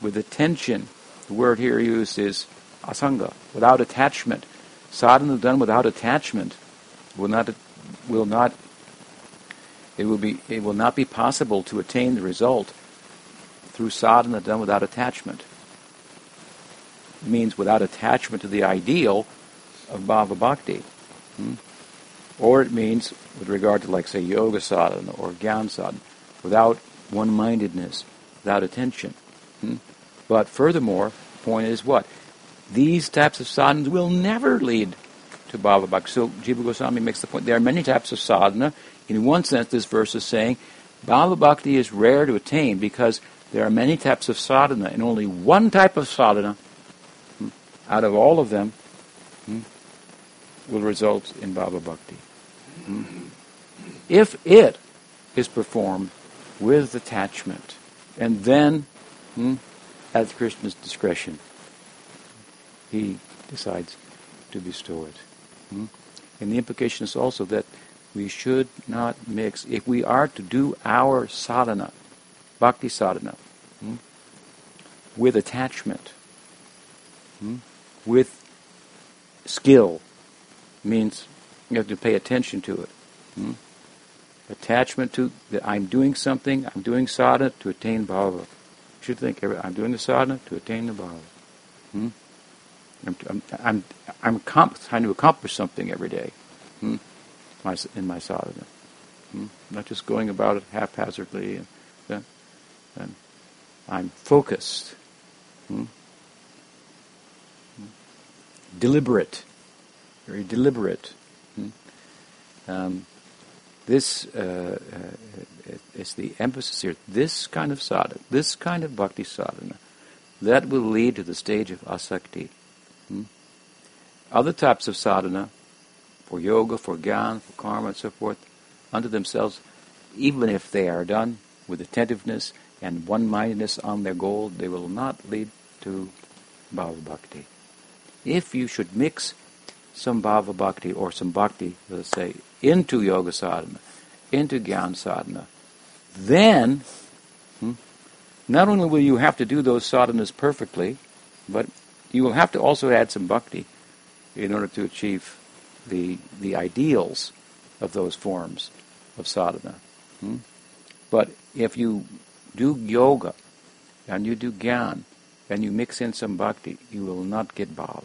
with attention, the word here used is asanga, without attachment. Sadhana done without attachment will not will not it will be it will not be possible to attain the result through sadhana done without attachment. It means without attachment to the ideal of bhava bhakti. Hmm? Or it means with regard to like say yoga sadhana or gyan sadhana, without one-mindedness, without attention. Hmm? But furthermore, the point is what? These types of sadhanas will never lead to bhava bhakti. So Jiva Goswami makes the point there are many types of sadhana. In one sense, this verse is saying bhava bhakti is rare to attain because there are many types of sadhana, and only one type of sadhana hmm, out of all of them hmm, will result in bhava bhakti. Hmm. If it is performed with attachment, and then at the Krishna's discretion, he decides to bestow it. Hmm? And the implication is also that we should not mix. If we are to do our sadhana, bhakti sadhana, hmm, with attachment, hmm, with skill, means you have to pay attention to it. Hmm? Attachment to that I'm doing something, I'm doing sadhana to attain bhava should think I'm doing the sadhana to attain the bhava. Hmm? I'm, I'm, I'm, I'm trying to accomplish something every day hmm? my, in my sadhana. Hmm? Not just going about it haphazardly. And, and, and I'm focused. Hmm? hmm? Deliberate. Very deliberate. Hmm? Um, this uh, uh, is the emphasis here. This kind of sadhana, this kind of bhakti sadhana, that will lead to the stage of asakti. Hmm? Other types of sadhana, for yoga, for gyan, for karma, and so forth, unto themselves, even if they are done with attentiveness and one-mindedness on their goal, they will not lead to bhava bhakti. If you should mix some bhava bhakti or some bhakti, let's say, into yoga sadhana, into gyan sadhana, then hmm, not only will you have to do those sadhanas perfectly, but you will have to also add some bhakti in order to achieve the the ideals of those forms of sadhana. Hmm? But if you do yoga and you do gyan and you mix in some bhakti, you will not get bhava.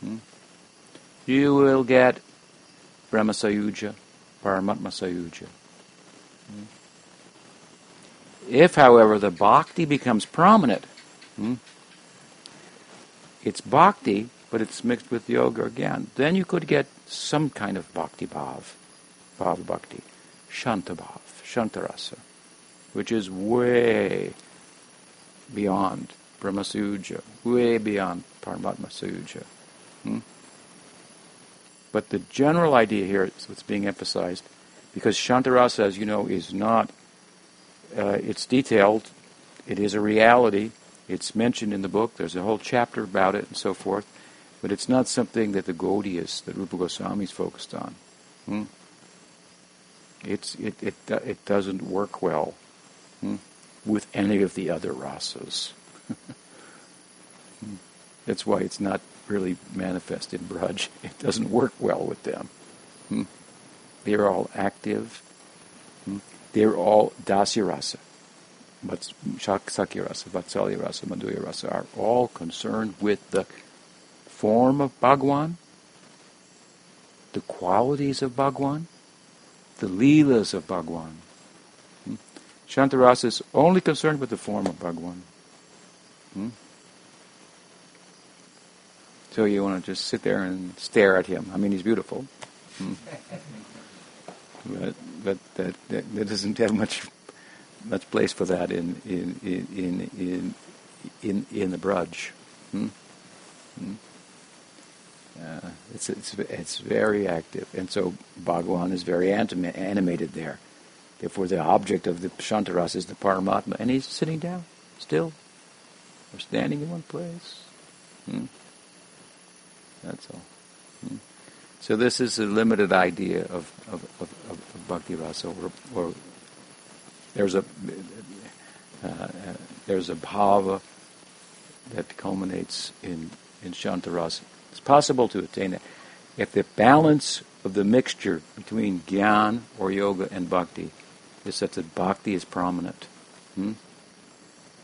Hmm? You will get Brahma Sayuja, Paramatma Sayuja. Hmm? If, however, the bhakti becomes prominent, hmm, it's bhakti, but it's mixed with yoga again, then you could get some kind of bhakti bhav, bhav bhakti, shanta bhav, shantarasa, which is way beyond Brahma Sayuja, way beyond Paramatma Sayuja. Hmm? But the general idea here is what's being emphasized, because Shantarasa, as you know, is not, uh, it's detailed, it is a reality, it's mentioned in the book, there's a whole chapter about it and so forth, but it's not something that the Gaudiyas, that Rupa Goswami is focused on. Hmm? It's, it, it, it doesn't work well hmm, with any of the other rasas. (laughs) Hmm. That's why it's not really manifest in Braj. (laughs) It doesn't work well with them. Hmm? They're all active. Hmm? They're all dasya rasa. But Sakhya rasa, Vatsalya rasa, Madhurya rasa are all concerned with the form of Bhagwan, the qualities of Bhagwan, the leelas of Bhagwan. Hmm? Shantarasa is only concerned with the form of Bhagwan. Hmm? So you want to just sit there and stare at him. I mean, he's beautiful. Hmm. But, but that, that, that, doesn't have much much place for that in in in in in, in the Braj. Hmm? Hmm? Uh, it's, it's it's very active, and so Bhagwan is very anima- animated there. Therefore, the object of the Shantaras is the Paramatma, and he's sitting down still, or standing in one place. That's all. Hmm. So this is a limited idea of, of, of, of bhakti rasa, or, or there's a uh, there's a bhava that culminates in in shantarasa. It's possible to attain that if the balance of the mixture between gyan or yoga and bhakti is such that bhakti is prominent. Hmm?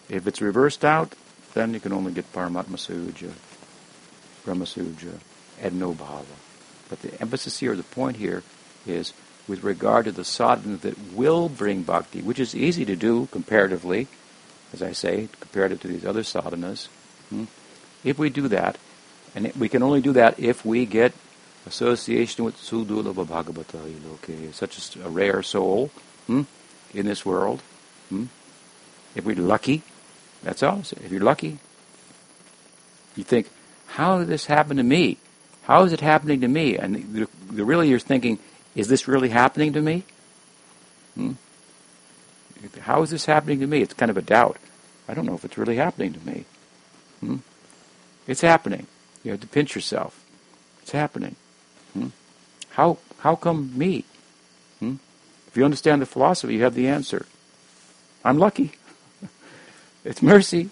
If it's reversed out, then you can only get Paramatma Sayuja, Brahma and no bhava. But the emphasis here, the point here, is with regard to the sadhana that will bring bhakti, which is easy to do comparatively, as I say, comparative to these other sadhanas. Hmm? If we do that, and we can only do that if we get association with Sudurlabha Bhagavata Loke, such a rare soul hmm, in this world. Hmm? If we're lucky, that's all. If you're lucky, you think, how did this happen to me? How is it happening to me? And the, the really you're thinking, is this really happening to me? Hmm? How is this happening to me? It's kind of a doubt. I don't know if it's really happening to me. Hmm? It's happening. You have to pinch yourself. It's happening. Hmm? How how come me? Hmm? If you understand the philosophy, you have the answer. I'm lucky. (laughs) it's mercy.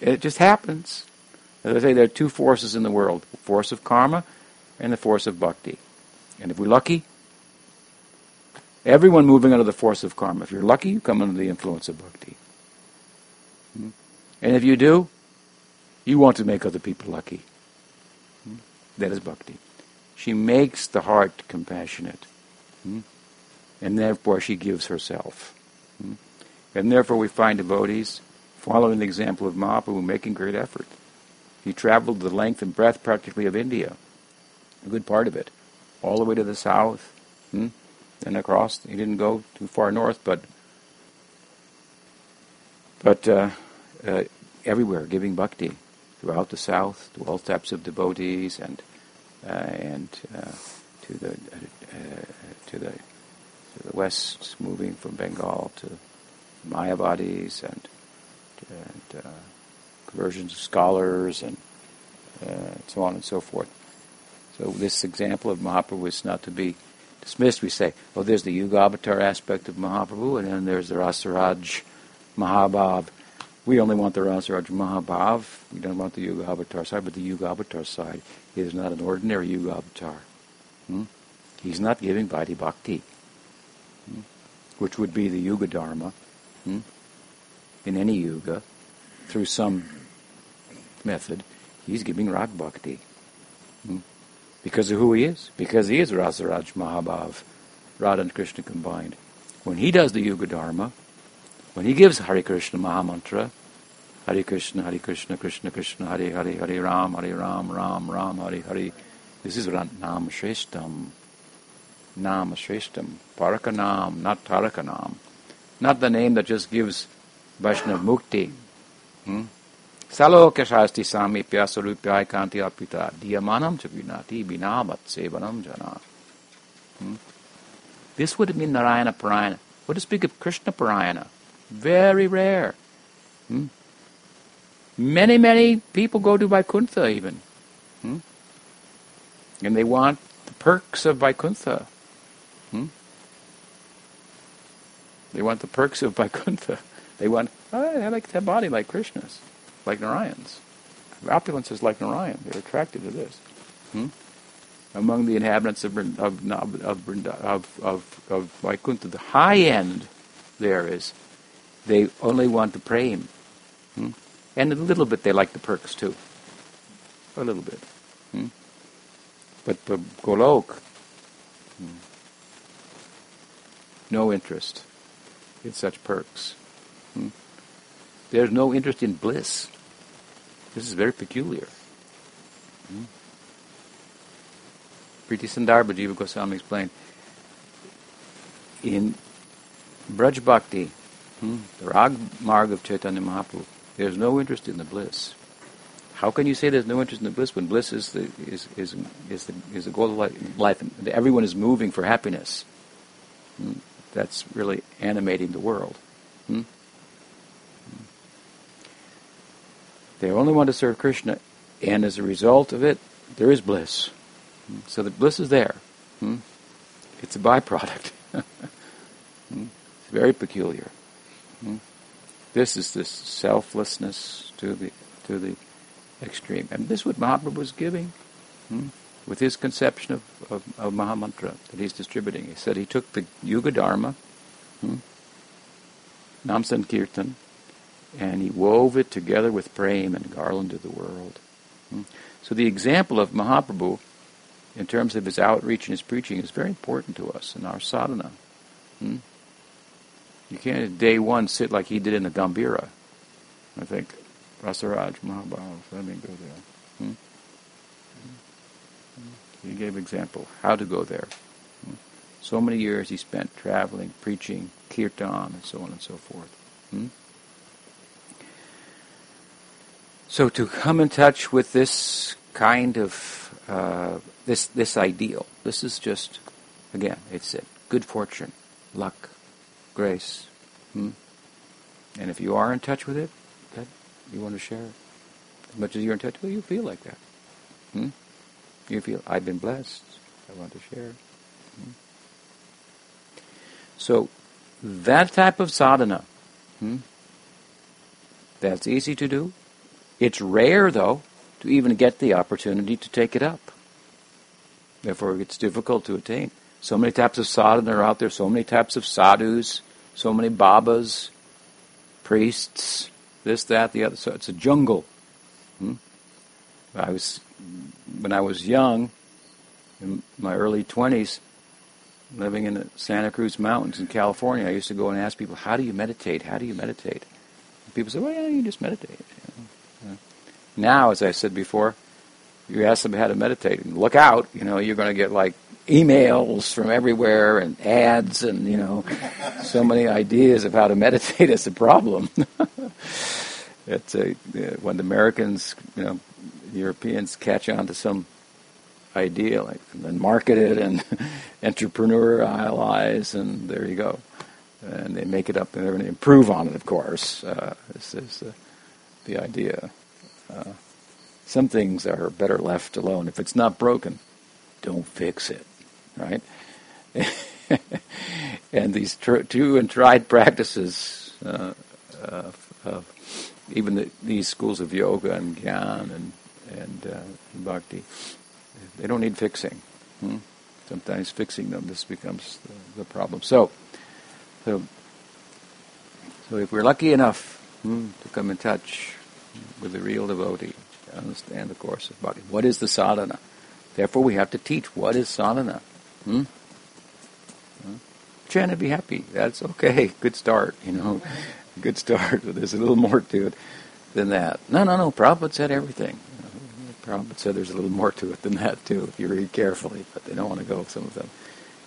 It just happens. As I say, there are two forces in the world the force of karma and the force of bhakti. And if we're lucky, everyone moving under the force of karma. If you're lucky, you come under the influence of bhakti. Hmm? And if you do, you want to make other people lucky. Hmm? That is bhakti. She makes the heart compassionate. Hmm? And therefore she gives herself. And therefore we find devotees following the example of Mahaprabhu making great effort. He traveled the length and breadth practically of India, a good part of it, all the way to the south, hmm? and across. He didn't go too far north, but but uh, uh, everywhere giving bhakti throughout the south to all types of devotees and uh, and uh, to the uh, to the to the west, moving from Bengal to Mayavadis and, and uh, conversions of scholars and uh, so on and so forth. So this example of Mahaprabhu is not to be dismissed. We say, well, there's the Yuga Avatar aspect of Mahaprabhu, and then there's the Rasaraj Mahabhav. We only want the Rasaraj Mahabhav. We don't want the Yuga Avatar side, but the Yuga Avatar side is not an ordinary Yuga Avatar. Hmm? He's not giving Vaidhi Bhakti, hmm? which would be the Yuga Dharma hmm? in any Yuga through some method, he's giving Rag Bhakti. Hmm? Because of who he is. Because he is Rasaraj Mahabhav, Radha and Krishna combined. When he does the Yuga Dharma, when he gives Hare Krishna Mahamantra, Hare Krishna, Hare Krishna, Krishna Krishna, Hare Hare, Hare Ram, Hare Ram, Ram Ram, Hare Hare. This is Nam Shreshtam. Nam Shreshtam. Parakanam, not Tarakanam. Not the name that just gives Vaishnav Mukti. Hmm? Hmm? This would mean Narayana Parayana. What to speak of Krishna Parayana? Very rare. Hmm? Many, many people go to Vaikuntha even. Hmm? And they want the perks of Vaikuntha. Hmm? They want the perks of Vaikuntha. They want, oh, I like to have body like Krishna's like Narayans. Opulence is like Narayan. They're attracted to this. Hmm? Among the inhabitants of of of of, of, of Vaikuntha, the high end there is they only want the prem, hmm? and a little bit they like the perks too. A little bit. Hmm? But for Golok, hmm, no interest in such perks. Hmm? There's no interest in bliss. This is very peculiar. Hmm? Priti Sandarbha Jiva Goswami explained in Braj Bhakti, hmm, the Rag Marg of Chaitanya Mahaprabhu, there's no interest in the bliss. How can you say there's no interest in the bliss when bliss is the is is is the is the goal of life? And everyone is moving for happiness. Hmm? That's really animating the world. Hmm? They only want to serve Krishna, and as a result of it, there is bliss. So the bliss is there. Hmm? It's a byproduct. (laughs) Hmm? it's very peculiar. Hmm? This is this selflessness to the to the extreme, and this is what Mahaprabhu was giving with his conception of, of, of Mahamantra that he's distributing. He said he took the Yuga Dharma, hmm? Nam Sankirtan, and he wove it together with prema and garland of the world. Hmm? So the example of Mahaprabhu, in terms of his outreach and his preaching, is very important to us in our sadhana. Hmm? You can't day one sit like he did in the Gambira. I think Rasaraj Mahabhav, let me go there. Hmm? He gave example how to go there. So many years he spent traveling, preaching, kirtan, and so on and so forth. Hmm? So to come in touch with this kind of uh, this this ideal, this is just again, it's it. Good fortune, luck, grace. Hmm? And if you are in touch with it, that you want to share it. As much as you're in touch with it, you feel like that. Hmm? You feel, I've been blessed. I want to share. Hmm? So that type of sadhana, hmm, that's easy to do. It's rare, though, to even get the opportunity to take it up. Therefore, it's difficult to attain. So many types of sadhana are out there, so many types of sadhus, so many babas, priests, this, that, the other. So it's a jungle. Hmm? I was, when I was young, in my early 20s, living in the Santa Cruz Mountains in California, I used to go and ask people, how do you meditate? How do you meditate? And people say, well, yeah, you just meditate. You know? Now, as I said before, you ask them how to meditate, and look out, you know, you're going to get like emails from everywhere and ads and, you know, so many ideas of how to meditate is a problem. (laughs) it's a, when the Americans, you know, Europeans catch on to some idea, like, and then market it and (laughs) entrepreneurialize, and there you go. And they make it up and they're going to improve on it, of course. Uh, this is uh, the idea. Uh, some things are better left alone. If it's not broken, don't fix it, right? (laughs) and these tr- true and tried practices uh, of even the, these schools of yoga and gyan and and uh, bhakti, they don't need fixing. Hmm? Sometimes fixing them, this becomes the, the, problem. So, so, so if we're lucky enough hmm, to come in touch with the real devotee, understand the course of bhakti. What is the sadhana? Therefore, we have to teach what is sadhana. Hmm? Hmm? And be happy. That's okay. (laughs) Good start. You know, (laughs) good start. (laughs) There's a little more to it than that. No, no, no. Prabhupada said everything. Prabhupada said there's a little more to it than that too, if you read carefully. But they don't want to go some of them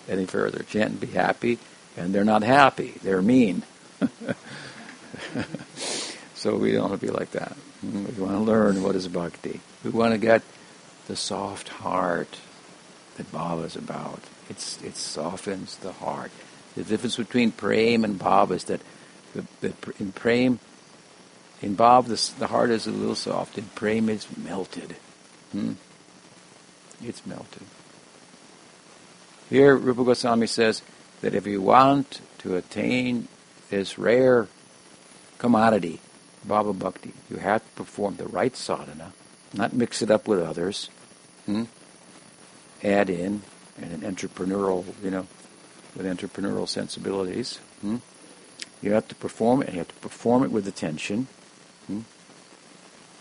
any further. Chant and be happy, and they're not happy. They're mean. So we don't want to be like that. We want to learn what is bhakti. We want to get the soft heart that Bhava is about. It's, it softens the heart. The difference between prem and bhava is that the, the, in prem, in bhava, the, the heart is a little soft. In prem, it's melted. Hmm? It's melted. Here, Rupa Goswami says that if you want to attain this rare commodity, Bhava Bhakti. You have to perform the right sadhana, not mix it up with others. Hmm? Add in and an entrepreneurial, you know, with entrepreneurial sensibilities. Hmm? You have to perform it, and you have to perform it with attention hmm?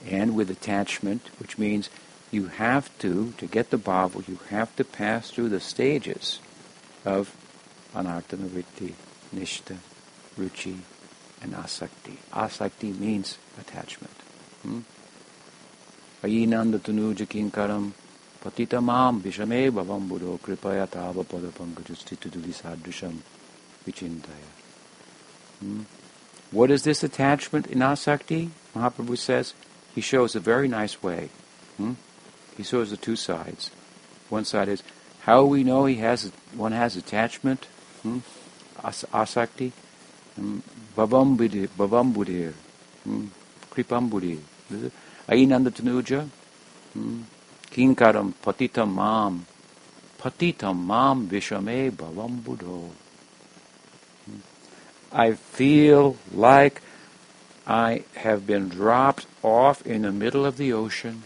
and with attachment, which means you have to, to get the bhava, you have to pass through the stages of anartha nivritti, nishta, ruchi, and asakti. Asakti means attachment. Hmm? Ayinanda tanuja kinkaram patita mam vishame bhavam buddho kripaya tava pada pankajustituduli sadrisham vichintaya. Hmm? What is this attachment in asakti? Mahaprabhu says he shows a very nice way. Hmm? He shows the two sides. One side is how we know he has one has attachment, hmm? As- asakti, Bhavambudi, Bhavambudi, hmm? Kripambudi, Ainanda Tanuja? Kinkaram Patitam Mam, patitam mam vishame bhavam buddho. I feel like I have been dropped off in the middle of the ocean.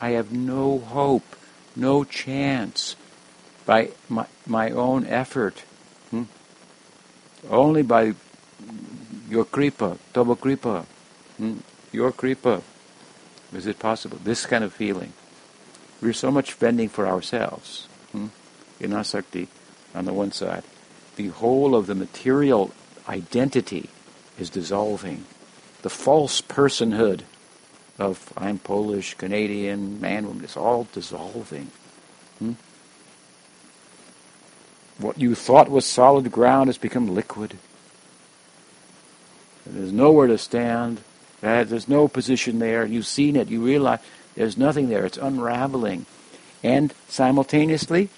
I have no hope, no chance by my, my own effort. Only by your kripa, double kripa, hmm? your kripa, is it possible. This kind of feeling. We're so much fending for ourselves hmm? in asakti on the one side. The whole of the material identity is dissolving. The false personhood of I'm Polish, Canadian, man, woman, is all dissolving. Hmm? What you thought was solid ground has become liquid. There's nowhere to stand. There's no position there. You've seen it. You realize there's nothing there. It's unraveling. And simultaneously,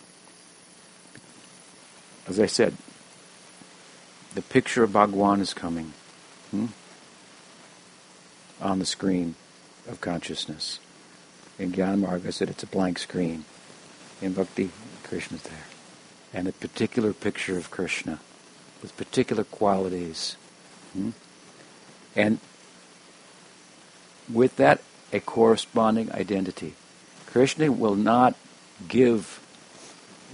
as I said, the picture of Bhagwan is coming hmm? on the screen of consciousness. In Gyan Marg, I said it's a blank screen. In Bhakti, Krishna's there. And a particular picture of Krishna with particular qualities. Hmm? And with that, a corresponding identity. Krishna will not give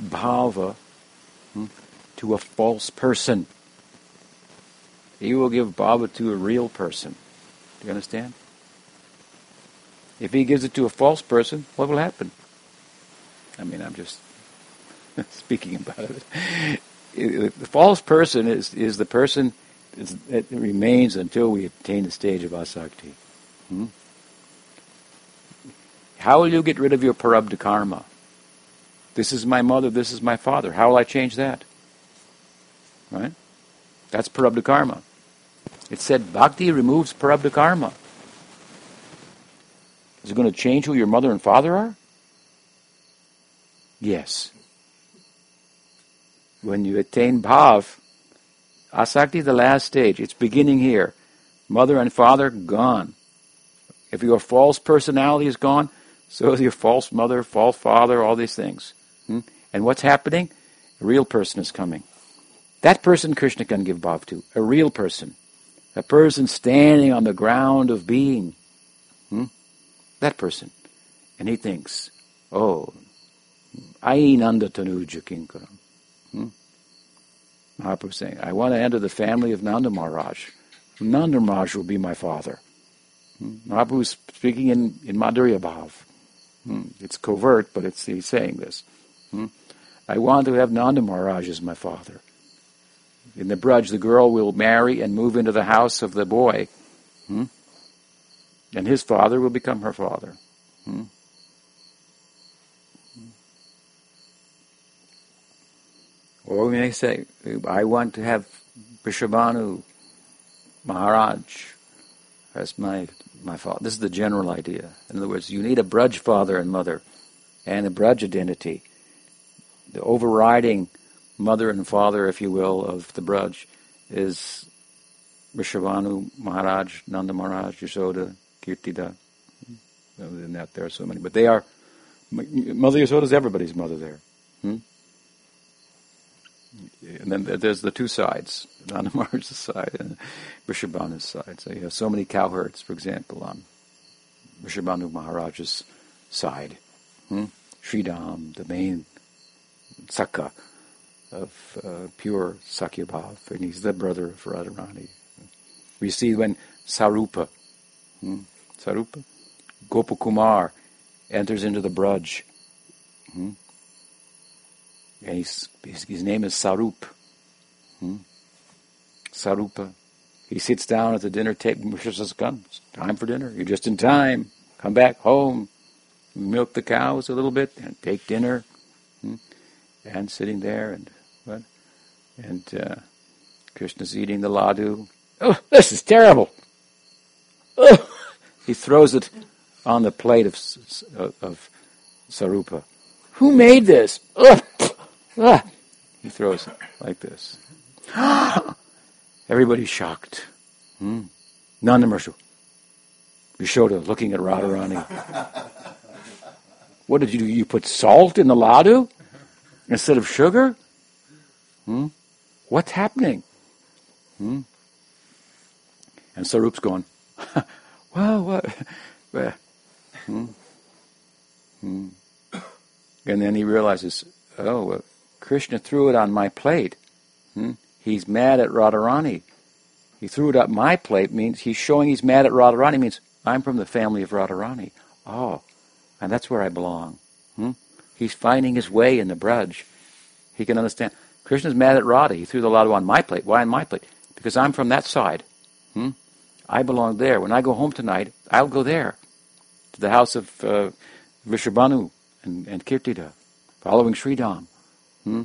bhava hmm, to a false person. He will give bhava to a real person. Do you understand? If he gives it to a false person, what will happen? I mean, I'm just (laughs) speaking about it. The false person is, is the person that remains until we attain the stage of asakti. Hmm? How will you get rid of your prarabdha karma? This is my mother, this is my father. How will I change that? Right? That's prarabdha karma. It said bhakti removes prarabdha karma. Is it going to change who your mother and father are? Yes. When you attain bhav, asakti the last stage, it's beginning here. Mother and father, gone. If your false personality is gone, so is your false mother, false father, all these things. Hmm? And what's happening? A real person is coming. That person Krishna can give bhav to. A real person. A person standing on the ground of being. Hmm? That person. And he thinks, oh, Ainanda Tanuja Kinkaram. Mahaprabhu saying, I want to enter the family of Nanda Maharaj. Nanda Maharaj will be my father. Hmm? Mahaprabhu is speaking in, in Madhurya Bhav. Hmm? It's covert, but it's he's saying this. Hmm? I want to have Nanda Maharaj as my father. In the Braj, the girl will marry and move into the house of the boy. Hmm? And his father will become her father. Or we may say, I want to have Vrishabhanu Maharaj as my, my father. This is the general idea. In other words, you need a Braj father and mother and a Braj identity. The overriding mother and father, if you will, of the Braj is Vrishabhanu Maharaj, Nanda Maharaj, Yashoda, Kirtida. Other than that, there are so many. But they are, Mother Yashoda is everybody's mother there. Hmm? And then there's the two sides, (laughs) Maharaj's side and Vrishabhanu's side. So you have so many cowherds, for example, on Vrishabhanu Maharaj's side. Hmm? Sridham, the main Sakha of uh, pure Sakhyabhav, and he's the brother of Radharani. We see when Sarupa, hmm, Sarupa, Gopakumar enters into the Braj, hmm, and his, his, name is Sarup. Hmm, Sarupa. He sits down at the dinner table. Moshe says, "Come, it's time for dinner. You're just in time. Come back home, milk the cows a little bit, and take dinner." Hmm, and sitting there and what? And uh, Krishna's eating the ladu. Oh, this is terrible. Oh. He throws it on the plate of, of Sarupa. Who made this? Oh. Ah. He throws it like this. (gasps) Everybody's shocked. Hmm. Marsha. Yashoda looking at Radharani. What did you do? You put salt in the ladu instead of sugar? Hmm? What's happening? Hmm? And Sarup's going, (laughs) well, what? (laughs) hmm? Hmm. And then he realizes, oh, Krishna threw it on my plate. Hmm? He's mad at Radharani. He threw it up my plate means he's showing he's mad at Radharani means I'm from the family of Radharani. Oh, and that's where I belong. Hmm? He's finding his way in the Braj. He can understand. Krishna's mad at Radha. He threw the ladu on my plate. Why on my plate? Because I'm from that side. Hmm? I belong there. When I go home tonight, I'll go there to the house of uh, Vrishabhanu and, and Kirtida, following Sridham. Hmm?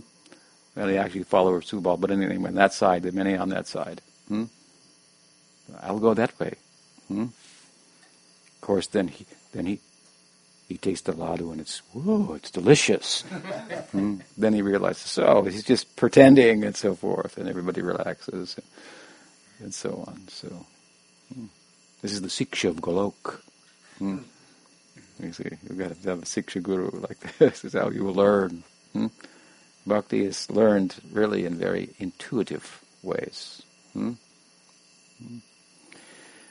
Well, they actually follow Subal, but anyway, on that side, the many on that side. Hmm? I'll go that way. Hmm? Of course, then he then he he tastes the ladu and it's whoa, it's delicious. (laughs) hmm? Then he realizes, oh, he's just pretending and so forth, and everybody relaxes and, and so on. So hmm. this is the siksha of Golok. Hmm? You see, you've got to have a siksha guru like (laughs) this. this is how you will learn. Bhakti is learned really in very intuitive ways. Hmm? Hmm?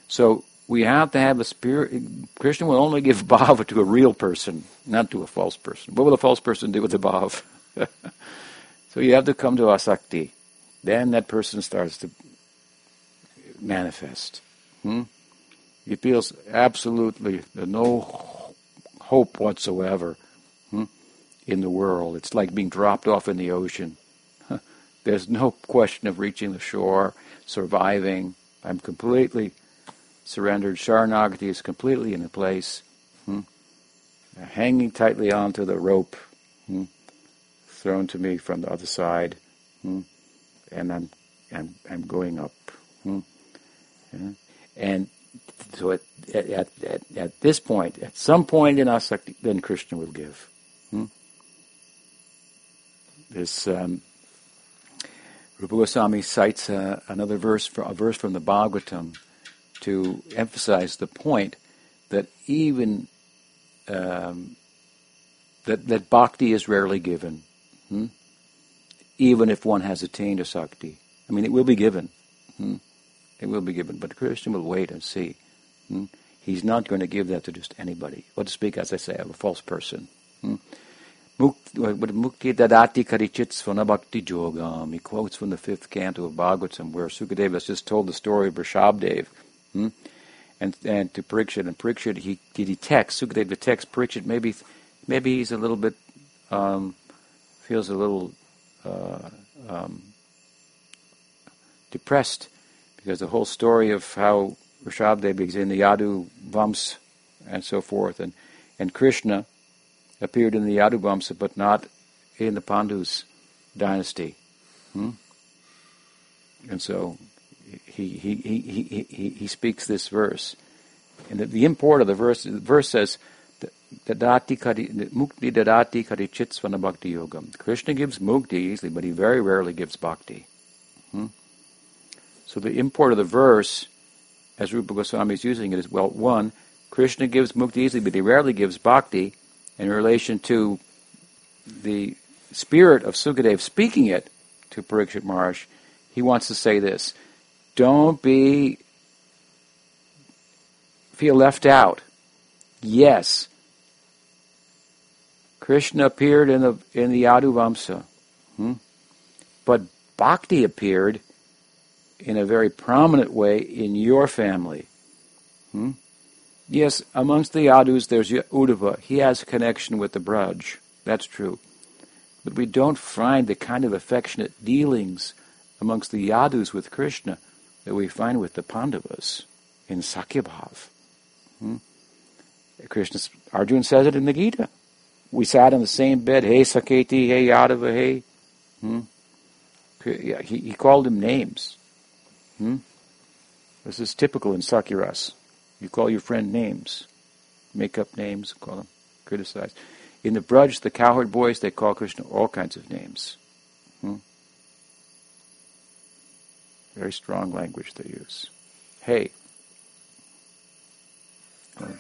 So we have to have a spirit. Krishna will only give (laughs) bhava to a real person, not to a false person. What will a false person do with the bhava? (laughs) so you have to come to asakti. Then that person starts to manifest. Hmm? He feels absolutely no hope whatsoever in the world. It's like being dropped off in the ocean. (laughs) There's no question of reaching the shore, surviving. I'm completely surrendered. Sharanagati is completely in the place, hmm, hanging tightly onto the rope hmm, thrown to me from the other side, hmm, and I'm, I'm, I'm going up. Hmm. Yeah. And so at, at, at, at, this point, at some point in asakti, then Krishna will give. Hmm? This um, Rupa Goswami cites uh, another verse, a verse from the Bhagavatam, to emphasize the point that even um, that that bhakti is rarely given, hmm? even if one has attained asakti. I mean, it will be given. Hmm? It will be given, but Krishna will wait and see. Hmm? He's not going to give that to just anybody. Or to speak, as I say, of a false person. Mukti dadati karichit svanabhakti jogam. He quotes from the fifth canto of Bhagavatam, where Sukadeva has just told the story of Rishabdev. Hmm? And, and to Parikshit, and Parikshit, he, he detects, Sukadeva detects Parikshit, maybe, maybe he's a little bit, um, feels a little uh, um, depressed because the whole story of how Rishabdev is in the Yadu Vamsa and so forth, and, and Krishna appeared in the Yadu Vamsa, but not in the Pandus dynasty. Hmm? And so he, he, he, he, he, speaks this verse. And the, the import of the verse, the verse says, Dadati mukti dadati karichit svana bhakti yogam. Krishna gives mukti easily, but he very rarely gives bhakti. Hmm? So the import of the verse, as Rupa Goswami is using it, is well, one, Krishna gives mukti easily, but he rarely gives bhakti in relation to the spirit of Sukadev speaking it to Parikshit Maharaj. He wants to say this don't be feel left out. Yes, Krishna appeared in the in the Yaduvamsa, hmm? but Bhakti appeared in a very prominent way in your family. Hmm? Yes, amongst the Yadus there's Uddhava. He has connection with the Braj. That's true. But we don't find the kind of affectionate dealings amongst the Yadus with Krishna that we find with the Pandavas in Sakhyabhav. Hmm? Krishna, Arjuna says it in the Gita. We sat on the same bed, hey Sakheti, hey Yadava, hey. Hmm? He, he called him names. Hmm? This is typical in Sakhya rasa. You call your friend names, make up names, call them, criticize. In the Braj, the cowherd boys, they call Krishna all kinds of names. Hmm? Very strong language they use. Hey.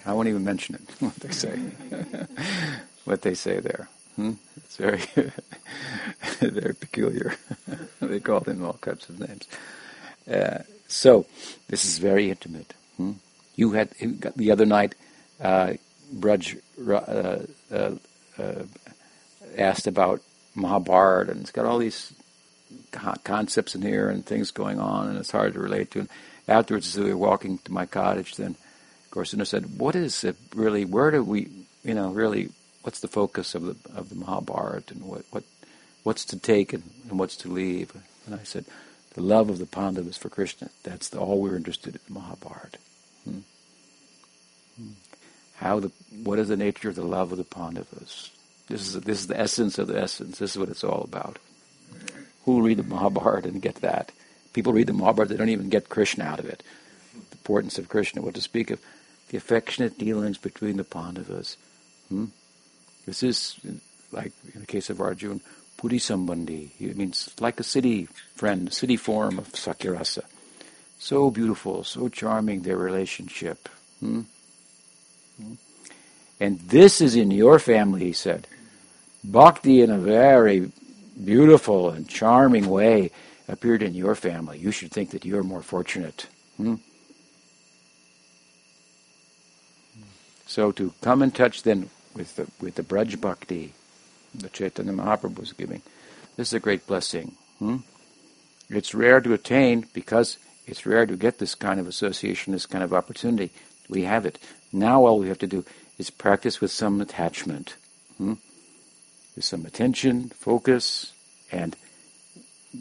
I won't even mention it, (laughs) what they say. (laughs) what they say there. Hmm? It's very, (laughs) very peculiar. they call them all kinds of names. Uh, so, this is very intimate. Hmm? You had the other night, uh, Brudge uh, uh, uh, asked about Mahabharata, and it's got all these concepts in here and things going on, and it's hard to relate to. And afterwards, as we were walking to my cottage, then Gorsuna said, "What is it really? Where do we, you know, really? What's the focus of the of the Mahabharata, and what what what's to take and, and what's to leave?" And I said, "The love of the Pandavas for Krishna. That's the, all we're interested in the Mahabharata." Hmm. How the what is the nature of the love of the Pandavas? This is this is the essence of the essence. This is what it's all about. Who read the Mahabharata and get that? People read the Mahabharata, they don't even get Krishna out of it. The importance of Krishna, what to speak of the affectionate dealings between the Pandavas. Hmm? This is, like in the case of Arjun, Puri Sambandhi. It means like a city friend, city form of Sakhya rasa. So beautiful, so charming their relationship. Hmm? Hmm? And this is in your family, he said. Bhakti in a very beautiful and charming way appeared in your family. You should think that you're more fortunate. Hmm? So to come in touch then with the, with the Braj Bhakti the Chaitanya Mahaprabhu was giving, this is a great blessing. Hmm? It's rare to attain because it's rare to get this kind of association, this kind of opportunity. We have it. Now all we have to do is practice with some attachment. Hmm? with some attention, focus, and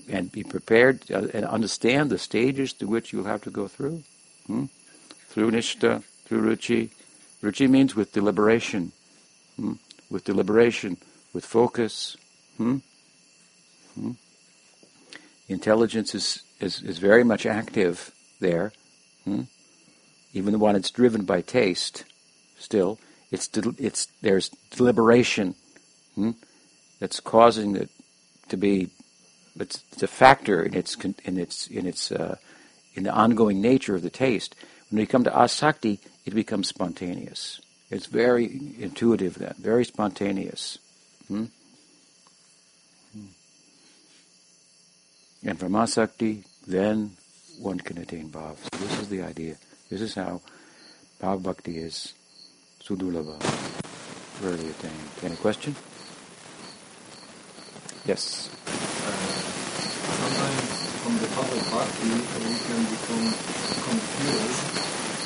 and be prepared uh, and understand the stages to which you'll have to go through. Hmm? Through nishta, through ruchi. Ruchi means with deliberation. Hmm? With deliberation, with focus. Hmm? Intelligence is, is, is very much active there. Hmm? Even when it's driven by taste, still, it's, it's, there's deliberation hmm, that's causing it to be it's, it's, a factor in its in its in its uh, in the ongoing nature of the taste. When we come to asakti, it becomes spontaneous. It's very intuitive then, very spontaneous. Hmm. And from asakti, then one can attain bhav. So this is the idea. This is how bhav bhakti is sudurlabha, rarely attained. Any question? Yes. Uh, sometimes from the public party we can become confused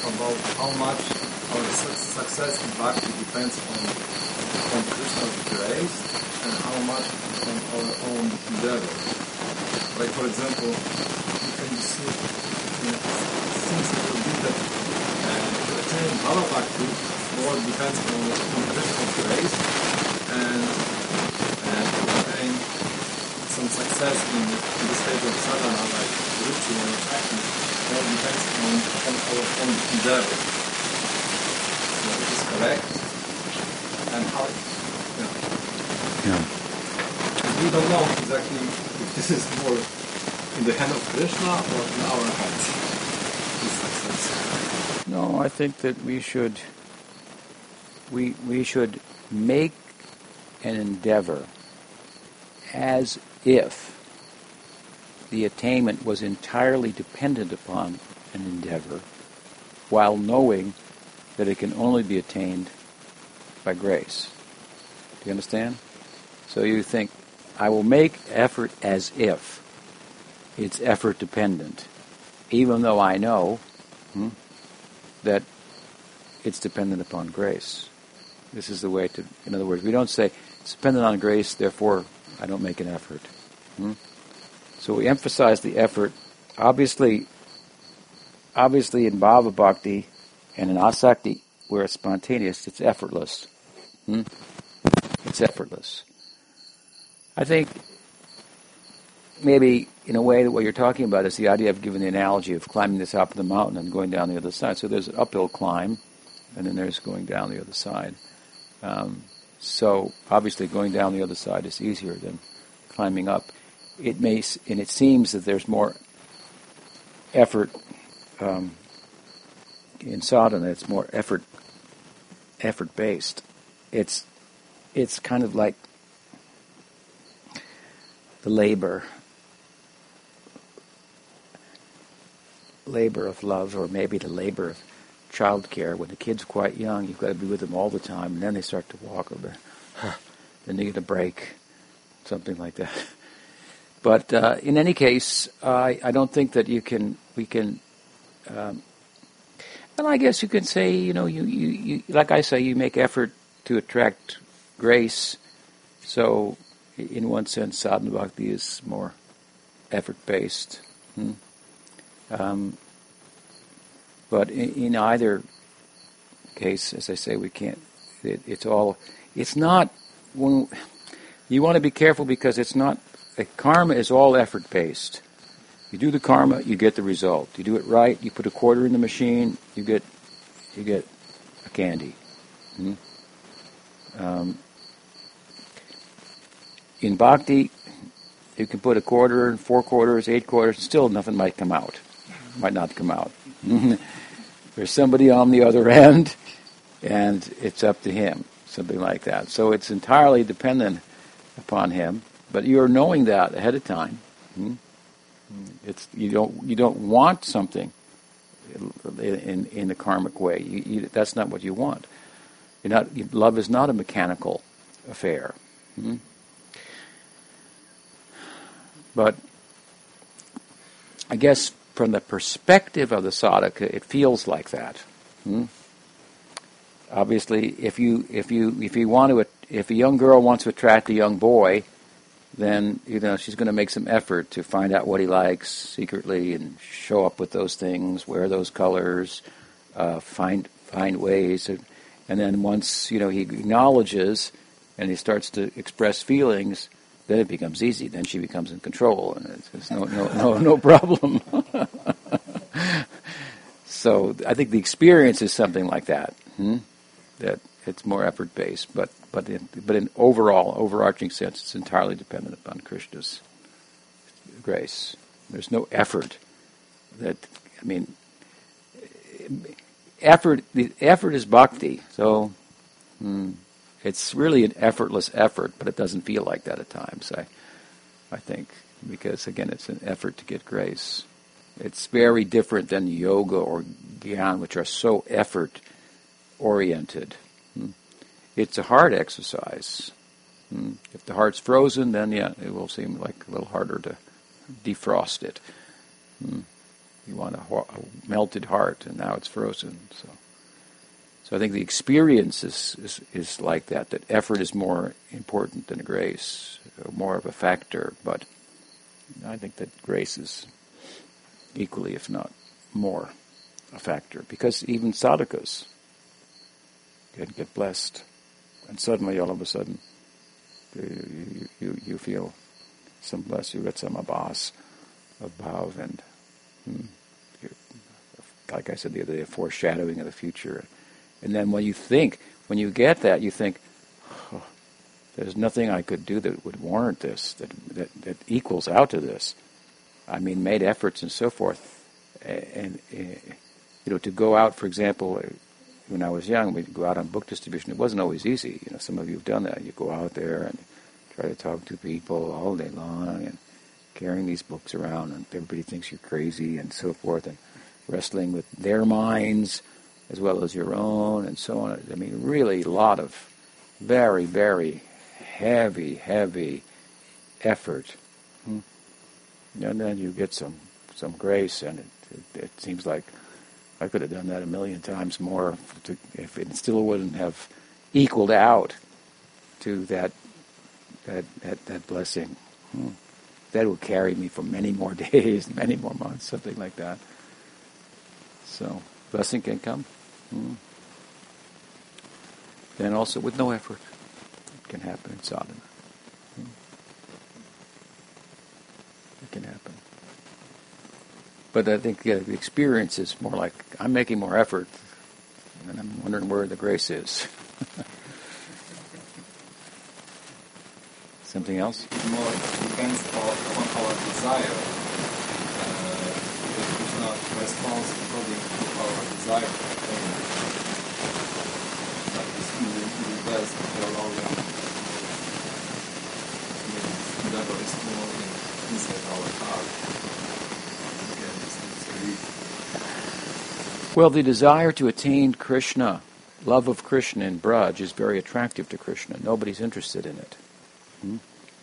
about how much our success in bhakti depends on, on Krishna's grace and how much on our own endeavor. Like for example, you can see you know, seems a little bit that uh, to attain Bhava Bhakti more depends on, on Krishna's grace and some success in, in the state of sadhana, like ruchi and attraction, all depends on, on our own endeavor. So it is correct, and how, know. Yeah. We don't know exactly this is more in the hand of Krishna or in our hands. No, I think that we should we we should make an endeavor as if the attainment was entirely dependent upon an endeavor, while knowing that it can only be attained by grace. Do you understand? So you think, I will make effort as if it's effort dependent, even though I know hmm, that it's dependent upon grace. This is the way to, in other words, we don't say it's dependent on grace, therefore I don't make an effort. Hmm? So we emphasize the effort. Obviously, obviously in Bhava Bhakti and in Asakti, where it's spontaneous, it's effortless. Hmm? It's effortless. I think maybe in a way that what you're talking about is the idea of giving the analogy of climbing the top of the mountain and going down the other side. So there's an uphill climb, and then there's going down the other side. Um, so obviously, going down the other side is easier than climbing up. It may, and it seems that there's more effort um, in sadhana. It's more effort, effort based. It's it's kind of like the labor labor of love or maybe the labor of childcare. When the kid's are quite young you've got to be with them all the time and then they start to walk or they get a break something like that. (laughs) But uh, in any case I, I don't think that you can we can um, and I guess you can say you know you, you, you like I say you make effort to attract grace. So in one sense sadhana bhakti is more effort based hmm? Um, but in, in, either case, as I say, we can't. It, it's all. It's not. When you want to be careful because it's not. Karma is all effort based. You do the karma, you get the result. You do it right, you put a quarter in the machine, you get you get a candy. Hmm? Um, in bhakti, you can put a quarter, four quarters, eight quarters, still nothing might come out might not come out. (laughs) There's somebody on the other (laughs) end, and it's up to him, something like that. So it's entirely dependent upon him, but you're knowing that ahead of time. Hmm? It's you don't you don't want something in in the karmic way. You, you, that's not what you want. You're not love is not a mechanical affair. Hmm? But I guess from the perspective of the sadhaka, it feels like that. Hmm? Obviously, if you if you if you want to if a young girl wants to attract a young boy, then you know she's going to make some effort to find out what he likes secretly and show up with those things, wear those colors, uh, find find ways, to, and then once you know he acknowledges and he starts to express feelings, then it becomes easy. Then she becomes in control, and it's, no, no, no, no problem. (laughs) so I think the experience is something like that. Hmm? That it's more effort based, but but in but in overall overarching sense, it's entirely dependent upon Krishna's grace. There's no effort that I mean. Effort. The effort is bhakti. So. Hmm, it's really an effortless effort, but it doesn't feel like that at times. I, I think because again, it's an effort to get grace. It's very different than yoga or gyan, which are so effort oriented. Hmm. It's a hard exercise. Hmm. If the heart's frozen, then yeah, it will seem like a little harder to defrost it. Hmm. You want a, a melted heart, and now it's frozen. So. So I think the experience is, is, is like that, that effort is more important than grace, more of a factor, but I think that grace is equally, if not more, a factor. Because even sadhakas can get blessed, and suddenly, all of a sudden, you, you, you feel some bless, you get some of bhav, and hmm, like I said the other day, a foreshadowing of the future and then when you think, when you get that, you think, oh, there's nothing I could do that would warrant this, that, that, that equals out to this. I mean, made efforts and so forth. And, and, you know, to go out, for example, eh, when I was young, we'd go out on book distribution. It wasn't always easy. You know, some of you have done that. You go out there and try to talk to people all day long and carrying these books around, and everybody thinks you're crazy and so forth, and wrestling with their minds as well as your own, and so on. I mean, really a lot of very, very heavy, heavy effort. Hmm? And then you get some, some grace, and it, it, it, seems like I could have done that a million times more to, if it still wouldn't have equaled out to that, that, that, that blessing. Hmm. That will carry me for many more (laughs) days, many more months, something like that. So, blessing can come. Hmm. Then also with no effort, it can happen in sadhana. Hmm. It can happen. But I think yeah, the experience is more like I'm making more effort, and I'm wondering where the grace is. (laughs) Something else? It more depends on, our desire. Uh, according to our desire. best to allow them. I mean, devil is more in, inside our heart. Again, it's, Well, the desire to attain Krishna, love of Krishna in Braj is very attractive to Krishna. Nobody's interested in it. Hmm?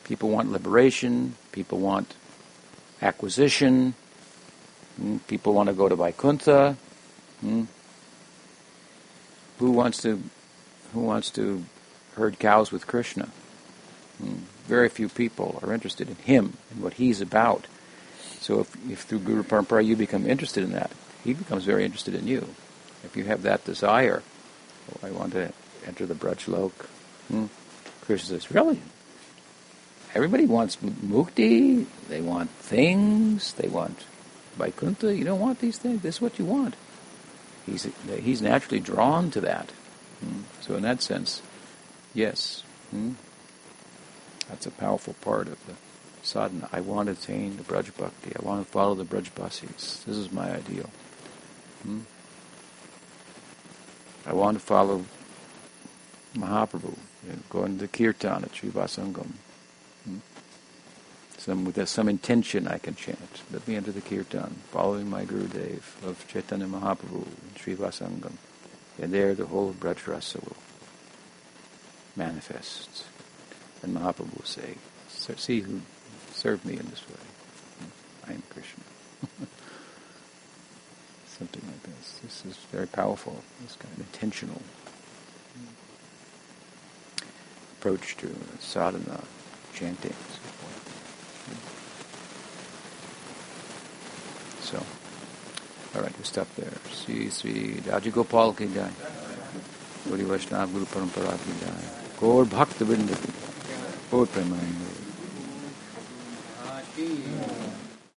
People want liberation. People want acquisition. Hmm? People want to go to Vaikuntha. Hmm? Who wants to who wants to herd cows with Krishna? Hmm? Very few people are interested in him and what he's about. So if, if through Guru Parampara you become interested in that, he becomes very interested in you. If you have that desire, oh, I want to enter the Braj Lok. Hmm? Krishna says, really? Everybody wants mukti. They want things. They want Vaikuntha. You don't want these things. This is what you want. He's he's naturally drawn to that. Hmm? So in that sense, yes, hmm? that's a powerful part of the sadhana. I want to attain the Braj Bhakti. I want to follow the Braj. This is my ideal. Hmm? I want to follow Mahaprabhu, you know, go into the kirtan at Srivasangan. Some, with some intention I can chant. Let me enter the kirtan, following my Guru Dev of Chaitanya Mahaprabhu in Srivasangan. And there the whole Braj Rasa will manifest. And Mahaprabhu will say, see who served me in this way. I am Krishna. (laughs) Something like this. This is very powerful. This kind of intentional approach to sadhana, chanting, and so all right, we stop there. Sri Sri Rajagopal ki jai. Guru Vaishnava Guru Parampara ki jai. Gaur Bhakta Vrinda ki. Gaur Premanand.